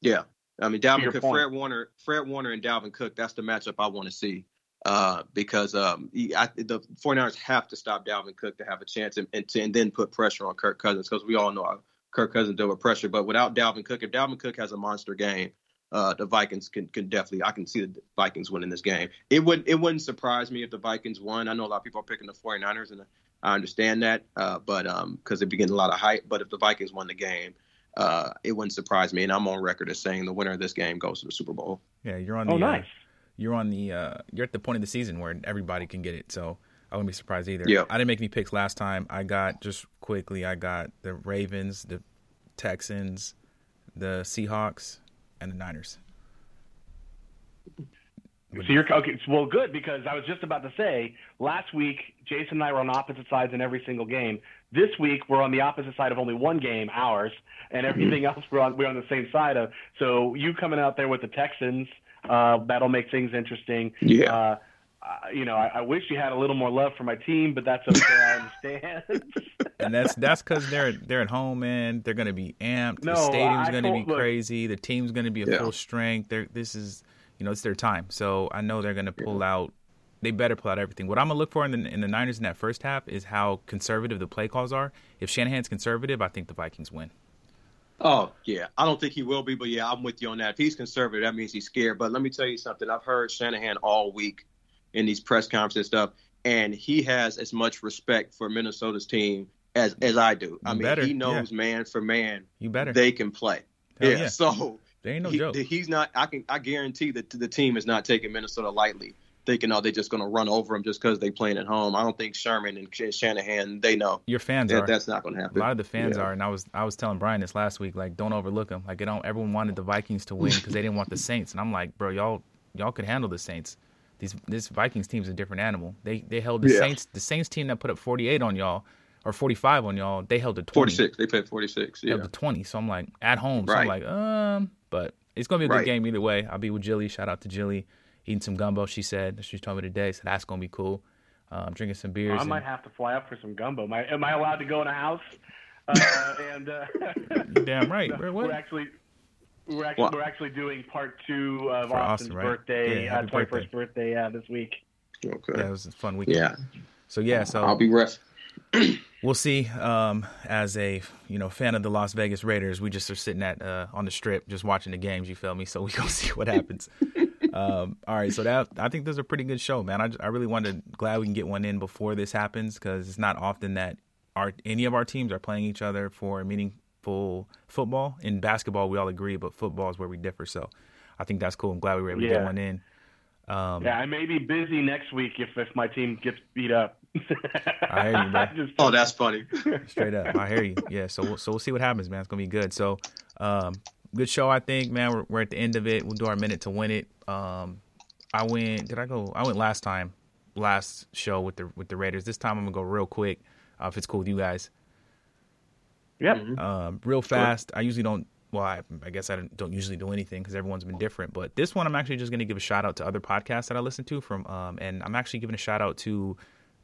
yeah. I mean, Dalvin Cook. Fred Warner, Fred Warner, and Dalvin Cook. That's the matchup I want to see. uh, because um, he, I, the 49ers have to stop Dalvin Cook to have a chance and, and, to, and then put pressure on Kirk Cousins because we all know Kirk Cousins deal with pressure. But without Dalvin Cook, if Dalvin Cook has a monster game, uh, the Vikings can, can definitely I can see the Vikings winning this game. It would it wouldn't surprise me if the Vikings won. I know a lot of people are picking the 49ers and I understand that, uh, but um, because they're getting a lot of hype. But if the Vikings won the game, uh, it wouldn't surprise me. And I'm on record as saying the winner of this game goes to the Super Bowl. Yeah, you're on. Oh, the, uh, nice. you're on the. Uh, you're at the point of the season where everybody can get it. So I wouldn't be surprised either. Yeah. I didn't make any picks last time. I got just quickly. I got the Ravens, the Texans, the Seahawks, and the Niners. So you're okay. Well, good because I was just about to say last week Jason and I were on opposite sides in every single game. This week we're on the opposite side of only one game, ours, and everything else we're on we're on the same side of. So you coming out there with the Texans, uh, that'll make things interesting. Yeah. Uh, uh, you know, I, I wish you had a little more love for my team, but that's okay. I understand. and that's that's because they're they're at home, man. They're gonna be amped. No, the stadium's gonna told- be look- crazy. The team's gonna be at Yeah. full strength. They're this is you know it's their time. So I know they're gonna pull out. They better pull out everything. What I'm gonna look for in the in the Niners in that first half is how conservative the play calls are. If Shanahan's conservative, I think the Vikings win. Oh yeah, I don't think he will be, but yeah, I'm with you on that. If he's conservative, that means he's scared. But let me tell you something. I've heard Shanahan all week in these press conferences and stuff, and he has as much respect for Minnesota's team as as I do. I You mean, better, he knows man for man You better. they can play. Yeah, yeah. so they ain't no he- joke. he's not. I can. I guarantee that the team is not taking Minnesota lightly, thinking, oh, they're just going to run over them just because they playing at home. I don't think Sherman and Shanahan they know Your fans that are. that's not going to happen. A lot of the fans Yeah. are, and I was I was telling Brian this last week. Like, don't overlook them. Like, it don't. Everyone wanted the Vikings to win because they didn't want the Saints, and I'm like, bro, y'all y'all could handle the Saints. These this Vikings team's a different animal. They they held the Yeah. Saints the Saints team that put up 48 on y'all or 45 on y'all. They held the 20. 46. They played 46. They Yeah. held the 20. So I'm like at home. So I'm like, um, but it's gonna be a good Right. game either way. I'll be with Jilly. Shout out to Jilly. Eating some gumbo. She said she told me today. So that's gonna be cool. Um, drinking some beers. I and- might have to fly up for some gumbo. Am I, am I allowed to go in a house? Uh, and uh, damn right. No, Bro, what? We're actually we're actually What? we're actually doing part two of For Austin's Austin, right? birthday, Yeah, uh, happy birthday. first birthday, uh, this week. Okay. yeah, it was a fun week. Yeah. So yeah, so I'll be rest. we'll see. Um, as a you know fan of the Las Vegas Raiders, we just are sitting at uh, on the strip, just watching the games. You feel me? So we gonna see what happens. um, all right, so that I think this is a pretty good show, man. I, I really wanted glad we can get one in before this happens because it's not often that our any of our teams are playing each other for meaningful football. In basketball, we all agree, but football is where we differ. So I think that's cool. I'm glad we were able to get one in. Um, Yeah, I may be busy next week if if my team gets beat up. I hear you, bro. Just- Oh, that's funny. Straight up, I hear you. Yeah, so we'll, so we'll see what happens, man. It's gonna be good. So, um, good show, I think, man. We're, we're at the end of it. We'll do our minute to win it. Um, I went. Did I go? I went last time, last show with the with the Raiders. This time I'm gonna go real quick, uh, if it's cool with you guys. Yep. Mhm. Um, real fast. I usually don't. Well, I, I guess I don't, don't usually do anything because everyone's been different. But this one, I'm actually just going to give a shout out to other podcasts that I listen to from. Um, and I'm actually giving a shout out to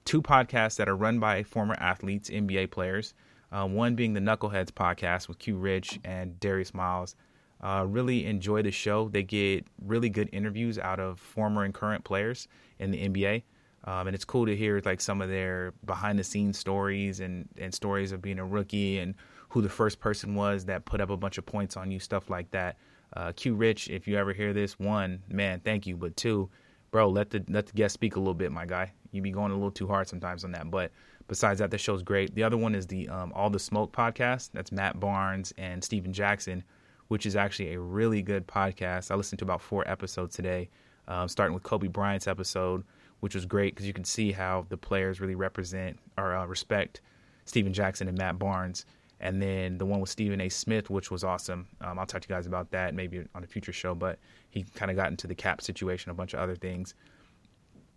two podcasts that are run by former athletes, NBA players. Uh, one being the Knuckleheads podcast with Q Rich and Darius Miles. Uh, really enjoy the show. They get really good interviews out of former and current players in the NBA. Um, and it's cool to hear like some of their behind the scenes stories and, and stories of being a rookie and who the first person was that put up a bunch of points on you, stuff like that. Uh, Q Rich, if you ever hear this, one, man, thank you. But two, bro, let the let the guest speak a little bit, my guy. You be going a little too hard sometimes on that. But besides that, the show's great. The other one is the um, All the Smoke podcast. That's Matt Barnes and Stephen Jackson, which is actually a really good podcast. I listened to about four episodes today, um, starting with Kobe Bryant's episode, which was great because you can see how the players really represent or uh, respect Stephen Jackson and Matt Barnes. And then the one with Stephen A. Smith, which was awesome. Um, I'll talk to you guys about that maybe on a future show. But he kind of got into the cap situation, a bunch of other things.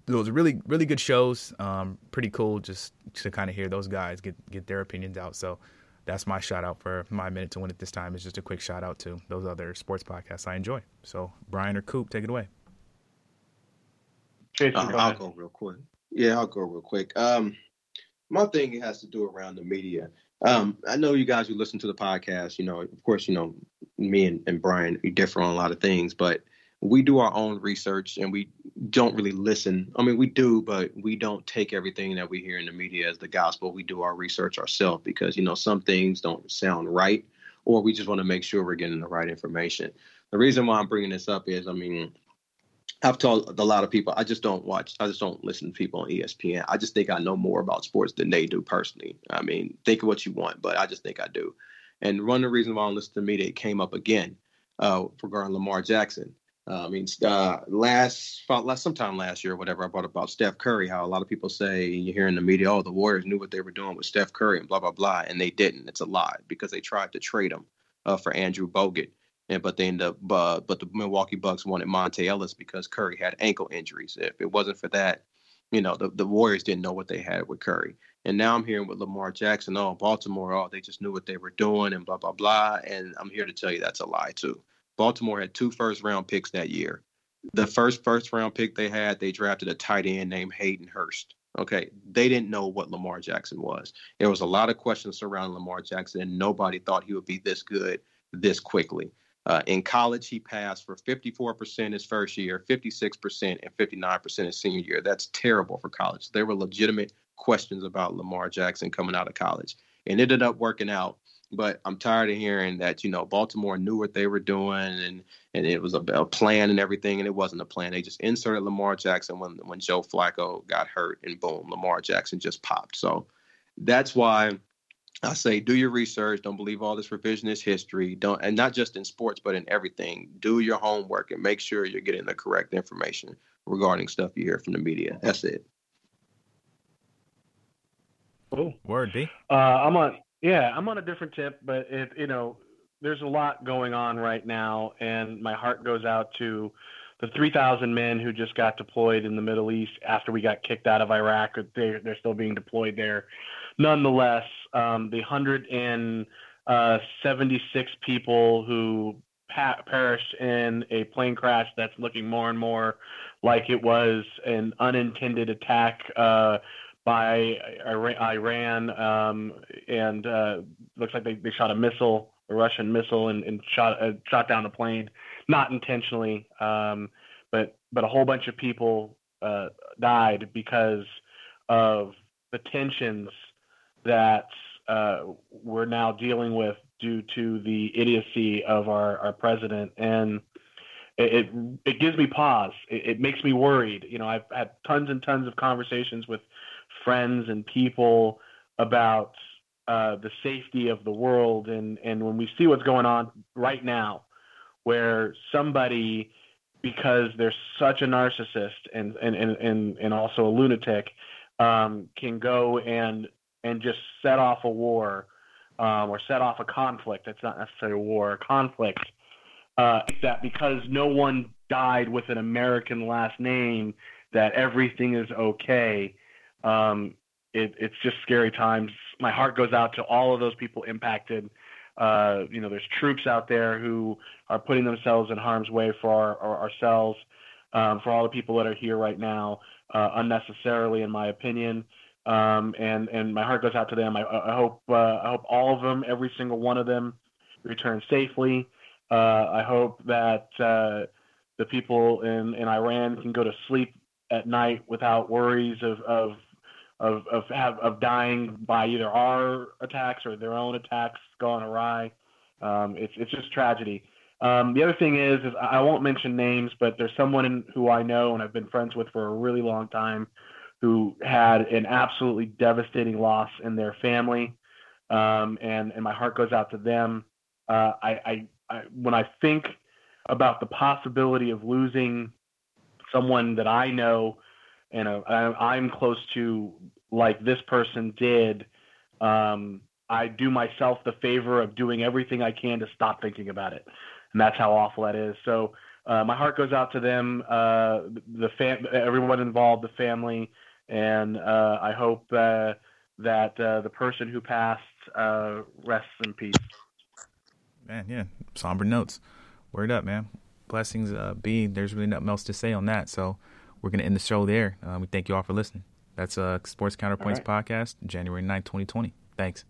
Those really, really good shows. Um, pretty cool just to kind of hear those guys get get their opinions out. So that's my shout out for my minute to win it this time. It's just a quick shout out to those other sports podcasts I enjoy. So Brian or Coop, take it away. I'll go real quick. Yeah, I'll go real quick. Um, my thing has to do around the media. Um, I know you guys who listen to the podcast. You know, of course, you know me and, and Brian we differ on a lot of things, but we do our own research and we don't really listen. I mean, we do, but we don't take everything that we hear in the media as the gospel. We do our research ourselves because, you know, some things don't sound right or we just want to make sure we're getting the right information. The reason why I'm bringing this up is, I mean, I've told a lot of people I just don't watch, I just don't listen to people on ESPN. I just think I know more about sports than they do personally. I mean, think of what you want, but I just think I do. And one of the reasons why I don't listen to media, came up again uh, regarding Lamar Jackson. Uh, I mean, uh, last, last sometime last year, or whatever, I brought about Steph Curry. How a lot of people say you hear in the media, oh, the Warriors knew what they were doing with Steph Curry and blah blah blah, and they didn't. It's a lie because they tried to trade him uh, for Andrew Bogut, and but they ended up, uh, but the Milwaukee Bucks wanted Monta Ellis because Curry had ankle injuries. If it wasn't for that, you know, the, the Warriors didn't know what they had with Curry. And now I'm hearing with Lamar Jackson, oh, Baltimore, oh, they just knew what they were doing and blah blah blah. And I'm here to tell you that's a lie too. Baltimore had two first round picks that year. The first first round pick they had, they drafted a tight end named Hayden Hurst. Okay, they didn't know what Lamar Jackson was. There was a lot of questions surrounding Lamar Jackson, and nobody thought he would be this good this quickly. Uh, in college, he passed for 54% his first year, 56%, and 59% his senior year. That's terrible for college. There were legitimate questions about Lamar Jackson coming out of college, and it ended up working out but I'm tired of hearing that you know Baltimore knew what they were doing and and it was a, a, plan and everything, and it wasn't a plan. They just inserted Lamar Jackson when when Joe Flacco got hurt, and boom, Lamar Jackson just popped. So that's why I say do your research. Don't believe all this revisionist history. Don't and not just in sports, but in everything. Do your homework and make sure you're getting the correct information regarding stuff you hear from the media. That's it. Cool. Word B. Uh, I'm on. Yeah, I'm on a different tip, but it, you know, there's a lot going on right now, and my heart goes out to the 3,000 men who just got deployed in the Middle East after we got kicked out of Iraq. They're, they're still being deployed there. Nonetheless, um, the 176 uh, people who pa- perished in a plane crash that's looking more and more like it was an unintended attack uh, by Iran, um, and uh, looks like they, they shot a missile, a Russian missile, and, and shot uh, shot down the plane, not intentionally, um, but but a whole bunch of people uh, died because of the tensions that uh, we're now dealing with due to the idiocy of our, our president and it, it, it gives me pause. It, it, makes me worried. You know, I've had tons and tons of conversations with friends and people about uh, the safety of the world. And, and when we see what's going on right now, where somebody, because they're such a narcissist and, and, and, and, and also a lunatic, um, can go and, and just set off a war um, or set off a conflict. It's not necessarily a war, a conflict. Uh, that because no one died with an American last name, that everything is okay um, it, it's just scary times. My heart goes out to all of those people impacted. Uh, you know, there's troops out there who are putting themselves in harm's way for our, our, ourselves, um, for all the people that are here right now, uh, unnecessarily, in my opinion. Um, and and my heart goes out to them. I, I hope uh, I hope all of them, every single one of them, return safely. Uh, I hope that uh, the people in, in Iran can go to sleep at night without worries of, of of of have, of dying by either our attacks or their own attacks gone awry. Um, it's it's just tragedy. Um, the other thing is, is I won't mention names, but there's someone who I know and I've been friends with for a really long time, who had an absolutely devastating loss in their family, um, and and my heart goes out to them. Uh, I, I, I when I think about the possibility of losing someone that I know and uh, I'm close to like this person did, um, I do myself the favor of doing everything I can to stop thinking about it, and that's how awful that is. So uh, my heart goes out to them, uh, the fam- everyone involved, the family, and uh, I hope uh, that uh, the person who passed rests in peace. Man, yeah, somber notes. Word up, man. Blessings be. There's really nothing else to say on that. So we're going to end the show there. Uh, we thank you all for listening. That's uh, Sports Counterpoints right. Podcast, January 9th, 2020. Thanks.